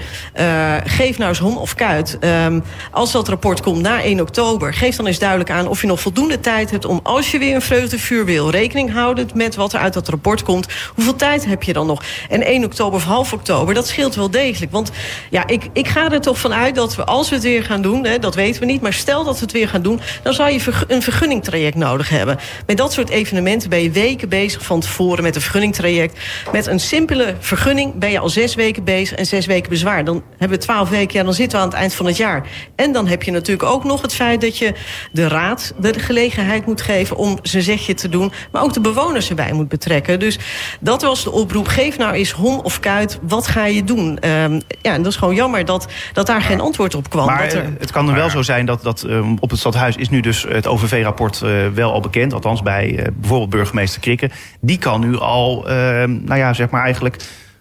geef nou eens hom of kuit. Um, als dat rapport komt na 1 oktober... geef dan eens duidelijk aan of je nog voldoende tijd hebt... om als je weer een vreugdevuur wil... rekening houden met wat er uit dat rapport komt... hoeveel tijd heb je dan nog? En 1 oktober of half oktober, dat scheelt wel degelijk. Want ja, ik, ik ga er toch vanuit dat we, als we het weer gaan doen... Hè, dat weten we niet, maar stel dat we het weer gaan doen... dan zou je een vergunningtraject nodig hebben. Met dat soort evenementen ben je weken bezig van tevoren... met een vergunningtraject. Met een simpele vergunning ben je al zes weken bezig... en zes weken bezwaar. Dan hebben we twaalf weken, ja, dan zitten we aan het eind van het jaar. En dan heb je natuurlijk ook nog het feit dat je de raad... de gelegenheid moet geven om zijn zegje te doen... maar ook de bewoners erbij moet betrekken. Dus dat was de oproep. Geef nou eens hom of kuit, wat ga je doen? Um, ja, en dat is gewoon jammer dat, dat daar geen antwoord op kwam. Maar er... het kan er wel zo zijn dat, dat um, op het stadhuis is nu dus het OVV-rapport uh, wel al bekend. Althans bij uh, bijvoorbeeld burgemeester Krikke. Die kan nu al, uh, nou ja, zeg maar eigenlijk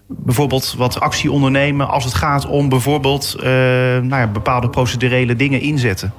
bijvoorbeeld wat actie ondernemen als het gaat om bijvoorbeeld uh, nou ja, bepaalde procedurele dingen inzetten?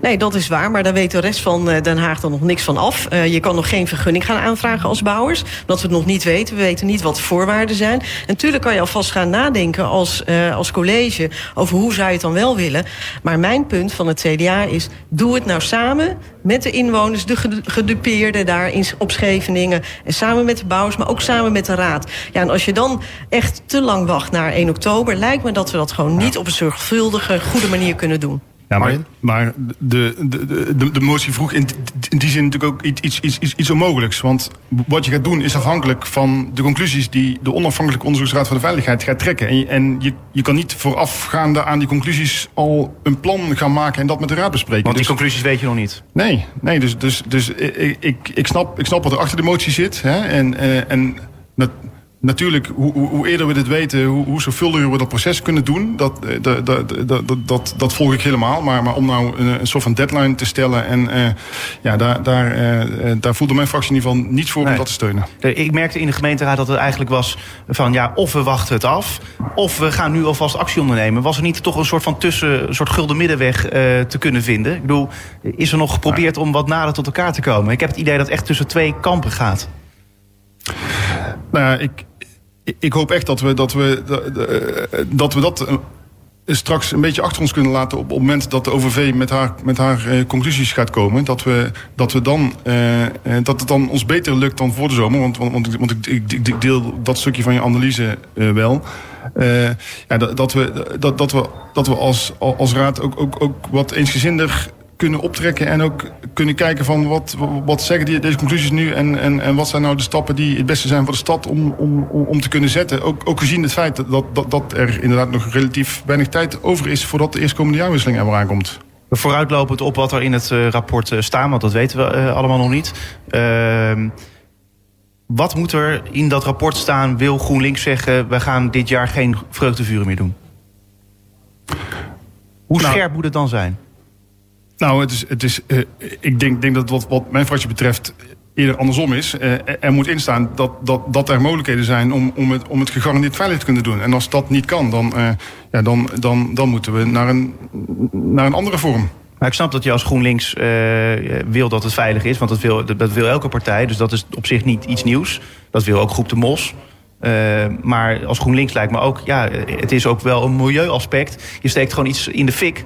Nee, dat is waar, maar daar weet de rest van Den Haag dan nog niks van af. Uh, je kan nog geen vergunning gaan aanvragen als bouwers, omdat we het nog niet weten. We weten niet wat de voorwaarden zijn. En natuurlijk kan je alvast gaan nadenken als, uh, als college over hoe zou je het dan wel willen. Maar mijn punt van het CDA is, doe het nou samen met de inwoners, de gedupeerden daar in, op Scheveningen. En samen met de bouwers, maar ook samen met de raad. Ja, en als je dan echt te lang wacht naar 1 oktober... lijkt me dat we dat gewoon niet op een zorgvuldige, goede manier kunnen doen. Ja, maar, maar de, de, de, de motie vroeg in, in die zin natuurlijk ook iets, iets, iets, iets onmogelijks. Want wat je gaat doen is afhankelijk van de conclusies die de onafhankelijke onderzoeksraad voor de veiligheid gaat trekken. En, je, en je, je kan niet voorafgaande aan die conclusies al een plan gaan maken en dat met de raad bespreken. Want die dus, conclusies weet je nog niet? Nee, nee dus, dus, dus ik, ik, ik, snap, ik snap wat er achter de motie zit. Hè, en, en dat, natuurlijk, hoe, hoe, eerder we dit weten, hoe, hoe zorgvuldiger we dat proces kunnen doen. Dat, dat, dat, dat, dat, dat volg ik helemaal. Maar, maar om nou een, een soort van deadline te stellen. En uh, ja, daar, daar, uh, daar voelde mijn fractie in ieder geval niets voor nee. om dat te steunen. Ik merkte in de gemeenteraad dat het eigenlijk was van ja, of we wachten het af. Of we gaan nu alvast actie ondernemen. Was er niet toch een soort van tussen, een soort gulden middenweg uh, te kunnen vinden? Ik bedoel, is er nog geprobeerd om wat nader tot elkaar te komen? Ik heb het idee dat het echt tussen twee kampen gaat. Nou ja, ik, ik hoop echt dat we dat, we, dat we dat straks een beetje achter ons kunnen laten op, het moment dat de OVV met haar, met haar uh, conclusies gaat komen. Dat, we, dat, we dan, dat het dan ons beter lukt dan voor de zomer. Want, want, want, want ik, ik, deel dat stukje van je analyse wel. ja, dat, dat, we, dat, dat we, dat we als, als raad ook, ook, ook wat eensgezinder kunnen optrekken en ook kunnen kijken van wat, wat zeggen die, deze conclusies nu en, en, en wat zijn nou de stappen die het beste zijn voor de stad om, om, om te kunnen zetten. Ook, ook gezien het feit dat, dat, dat er inderdaad nog relatief weinig tijd over is voordat de eerstkomende jaarwisseling er aankomt. Vooruitlopend op wat er in het uh, rapport uh, staat, want dat weten we uh, allemaal nog niet. Ehm, wat moet er in dat rapport staan? Wil GroenLinks zeggen, we gaan dit jaar geen vreugdevuren meer doen? Hoe nou, scherp moet het dan zijn? Nou, het is, het is, uh, ik denk, denk dat wat, wat mijn fractie betreft eerder andersom is. Uh, er moet instaan dat, dat, dat er mogelijkheden zijn om, om, het, om het gegarandeerd veilig te kunnen doen. En als dat niet kan, dan, uh, ja, dan, dan, dan moeten we naar een, naar een andere vorm. Maar ik snap dat je als GroenLinks wil dat het veilig is. Want dat wil, wil elke partij. Dus dat is op zich niet iets nieuws. Dat wil ook Groep de Mos. maar als GroenLinks lijkt me ook... ja, het is ook wel een milieuaspect. Je steekt gewoon iets in de fik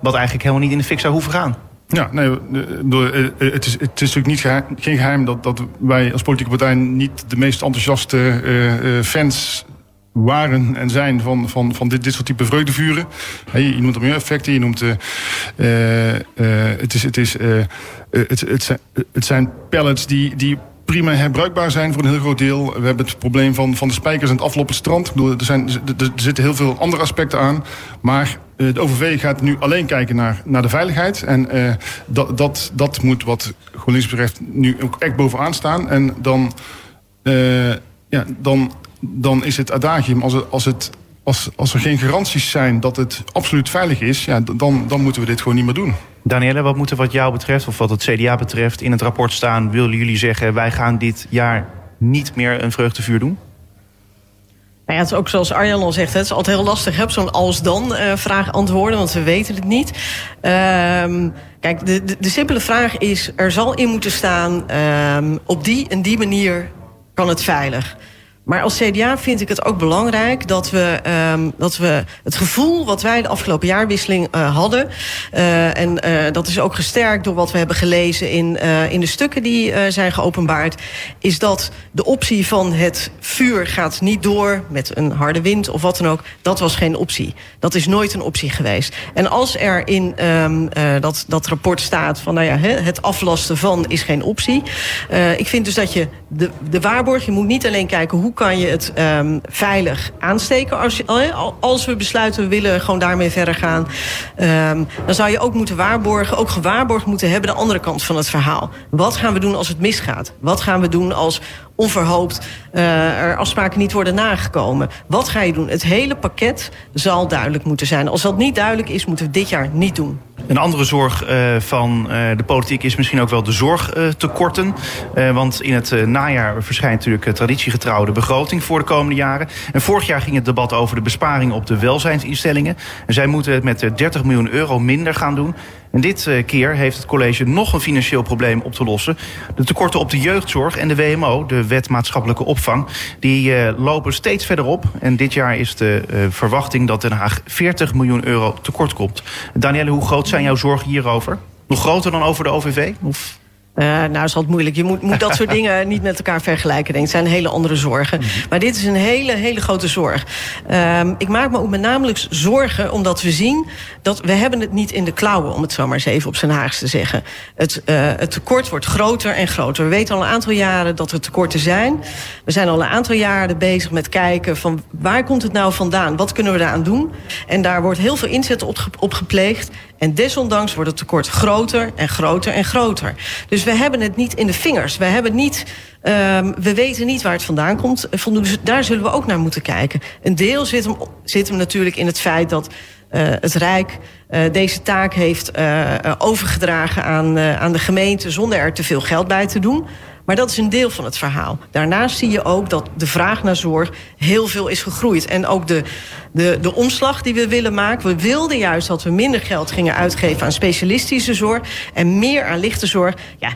wat eigenlijk helemaal niet in de fik zou hoeven gaan. Ja, nee, door, uh, het, is, het is natuurlijk niet geheim, geen geheim dat, dat wij als politieke partij niet de meest enthousiaste fans waren en zijn van, van, van dit, dit soort type vreugdevuren. Je, noemt milieueffecten, je noemt... het, is, het, is, het, het, zijn, het zijn pellets die, die prima herbruikbaar zijn voor een heel groot deel. We hebben het probleem van, van de spijkers en het aflopend strand. Ik er, zijn, er, zitten heel veel andere aspecten aan. Maar de OVV gaat nu alleen kijken naar, naar de veiligheid. En uh, dat, dat, dat moet wat GroenLinks betreft nu ook echt bovenaan staan. En dan, uh, ja, dan, dan is het adagium als als het als, als er geen garanties zijn dat het absoluut veilig is, ja, dan, dan moeten we dit gewoon niet meer doen. Danielle, wat moet er wat jou betreft, of wat het CDA betreft, in het rapport staan? Willen jullie zeggen, wij gaan dit jaar niet meer een vreugdevuur doen? Nou ja, het is ook zoals Arjan al zegt, het is altijd heel lastig, heb zo'n als-dan uh, vraag antwoorden, want we weten het niet. Um, kijk, de, de, simpele vraag is, er zal in moeten staan, um, op die en die manier kan het veilig. Maar als CDA vind ik het ook belangrijk dat we, um, dat we het gevoel wat wij de afgelopen jaarwisseling uh, hadden. Uh, en uh, dat is ook gesterkt door wat we hebben gelezen in, in de stukken die zijn geopenbaard. Is dat de optie van het vuur gaat niet door met een harde wind of wat dan ook. Dat was geen optie. Dat is nooit een optie geweest. En als er in um, dat, dat rapport staat van nou ja, het aflasten van is geen optie. ik vind dus dat je de, de waarborg, je moet niet alleen kijken hoe kan je het um, veilig aansteken? Als, als we besluiten willen gewoon daarmee verder gaan... Um, dan zou je ook moeten waarborgen, ook gewaarborgd moeten hebben... de andere kant van het verhaal. Wat gaan we doen als het misgaat? Wat gaan we doen als onverhoopt uh, er afspraken niet worden nagekomen? Wat ga je doen? Het hele pakket zal duidelijk moeten zijn. Als dat niet duidelijk is, moeten we dit jaar niet doen. Een andere zorg uh, van uh, de politiek is misschien ook wel de zorgtekorten. want in het najaar verschijnt natuurlijk traditiegetrouw de begroting voor de komende jaren. En vorig jaar ging het debat over de besparing op de welzijnsinstellingen. En zij moeten het met 30 miljoen euro minder gaan doen. En dit keer heeft het college nog een financieel probleem op te lossen. De tekorten op de jeugdzorg en de WMO, de Wet Maatschappelijke Opvang, die lopen steeds verder op. En dit jaar is de verwachting dat Den Haag 40 miljoen euro tekort komt. Danielle, hoe groot zijn jouw zorgen hierover? Nog groter dan over de OVV? Of uh, nou, is altijd moeilijk. Je moet, moet dat soort dingen niet met elkaar vergelijken. Denk. Het zijn hele andere zorgen. Mm -hmm. Maar dit is een hele, hele grote zorg. Um, ik maak me ook met name zorgen omdat we zien dat we hebben het niet in de klauwen, om het zo maar eens even op zijn Haags te zeggen. Het, uh, het tekort wordt groter en groter. We weten al een aantal jaren dat er tekorten zijn. We zijn al een aantal jaren bezig met kijken van waar komt het nou vandaan? Wat kunnen we daaraan doen? En daar wordt heel veel inzet op, op gepleegd. En desondanks wordt het tekort groter en groter en groter. Dus we hebben het niet in de vingers. We, hebben niet, um, we weten niet waar het vandaan komt. Dus daar zullen we ook naar moeten kijken. Een deel zit hem, zit hem natuurlijk in het feit dat uh, het Rijk uh, deze taak heeft uh, overgedragen aan, aan de gemeente... zonder er te veel geld bij te doen. Maar dat is een deel van het verhaal. Daarnaast zie je ook dat de vraag naar zorg heel veel is gegroeid. En ook de, de, de omslag die we willen maken. We wilden juist dat we minder geld gingen uitgeven aan specialistische zorg... en meer aan lichte zorg. Ja,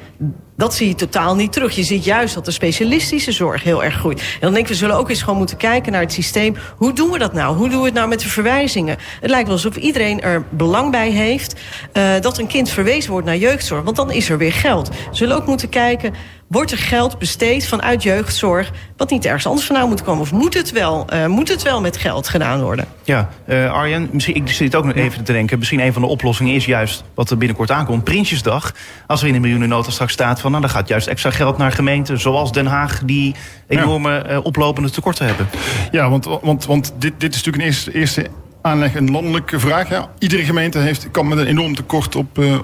dat zie je totaal niet terug. Je ziet juist dat de specialistische zorg heel erg groeit. En dan denk ik, we zullen ook eens gewoon moeten kijken naar het systeem. Hoe doen we dat nou? Hoe doen we het nou met de verwijzingen? Het lijkt wel alsof iedereen er belang bij heeft... Uh, dat een kind verwezen wordt naar jeugdzorg. Want dan is er weer geld. We zullen ook moeten kijken wordt er geld besteed vanuit jeugdzorg... wat niet ergens anders vandaan moet komen? Of moet het wel, uh, moet het wel met geld gedaan worden? Ja, uh, Arjen, misschien, ik zit ook nog even te denken... misschien een van de oplossingen is juist wat er binnenkort aankomt... Prinsjesdag. Als er in de miljoenennota straks staat van... nou, dan gaat juist extra geld naar gemeenten zoals Den Haag... die enorme ja. uh, oplopende tekorten hebben. Ja, want, want, want dit, dit is natuurlijk een eerste, eerste aanleg een landelijke vraag. Ja. Iedere gemeente heeft, kan met een enorm tekort op, uh,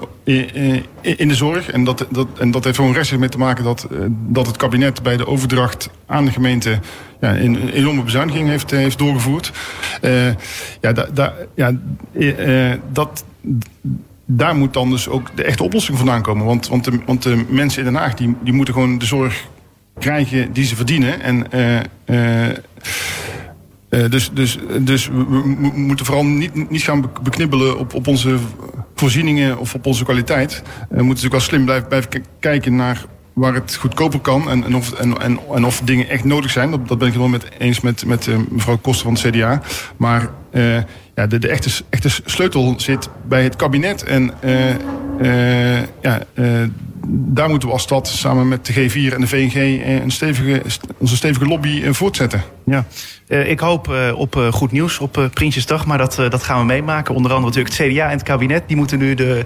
in de zorg. En dat, dat, en dat heeft gewoon rechtstreeks mee te maken dat, uh, dat het kabinet bij de overdracht aan de gemeente ja, een enorme bezuiniging heeft, heeft doorgevoerd. Ja, ja, dat daar moet dan dus ook de echte oplossing vandaan komen. Want, want, de, want de mensen in Den Haag die, die moeten gewoon de zorg krijgen die ze verdienen. En dus, dus, dus we, moeten vooral niet, niet gaan beknibbelen op, op onze voorzieningen of op onze kwaliteit. Uh, we moeten natuurlijk wel slim blijven, kijken naar waar het goedkoper kan en, en, of, en, en, of dingen echt nodig zijn. Dat, dat ben ik het wel met, eens met, met uh, mevrouw Koster van het CDA. Maar ja, de, de echte, echte sleutel zit bij het kabinet. En ja, daar moeten we als stad samen met de G4 en de VNG een stevige, onze stevige lobby voortzetten. Ja. Uh, ik hoop uh, op uh, goed nieuws op Prinsjesdag, maar dat, dat gaan we meemaken. Onder andere natuurlijk het CDA en het kabinet. Die moeten nu de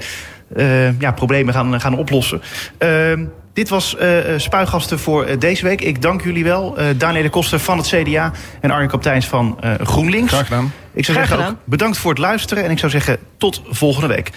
ja, problemen gaan, gaan oplossen. Ehm, dit was Spuigasten voor deze week. Ik dank jullie wel. Daniel de Koster van het CDA en Arjen Kapteins van GroenLinks. Graag gedaan. Ik zou Graag zeggen ook bedankt voor het luisteren. En ik zou zeggen tot volgende week.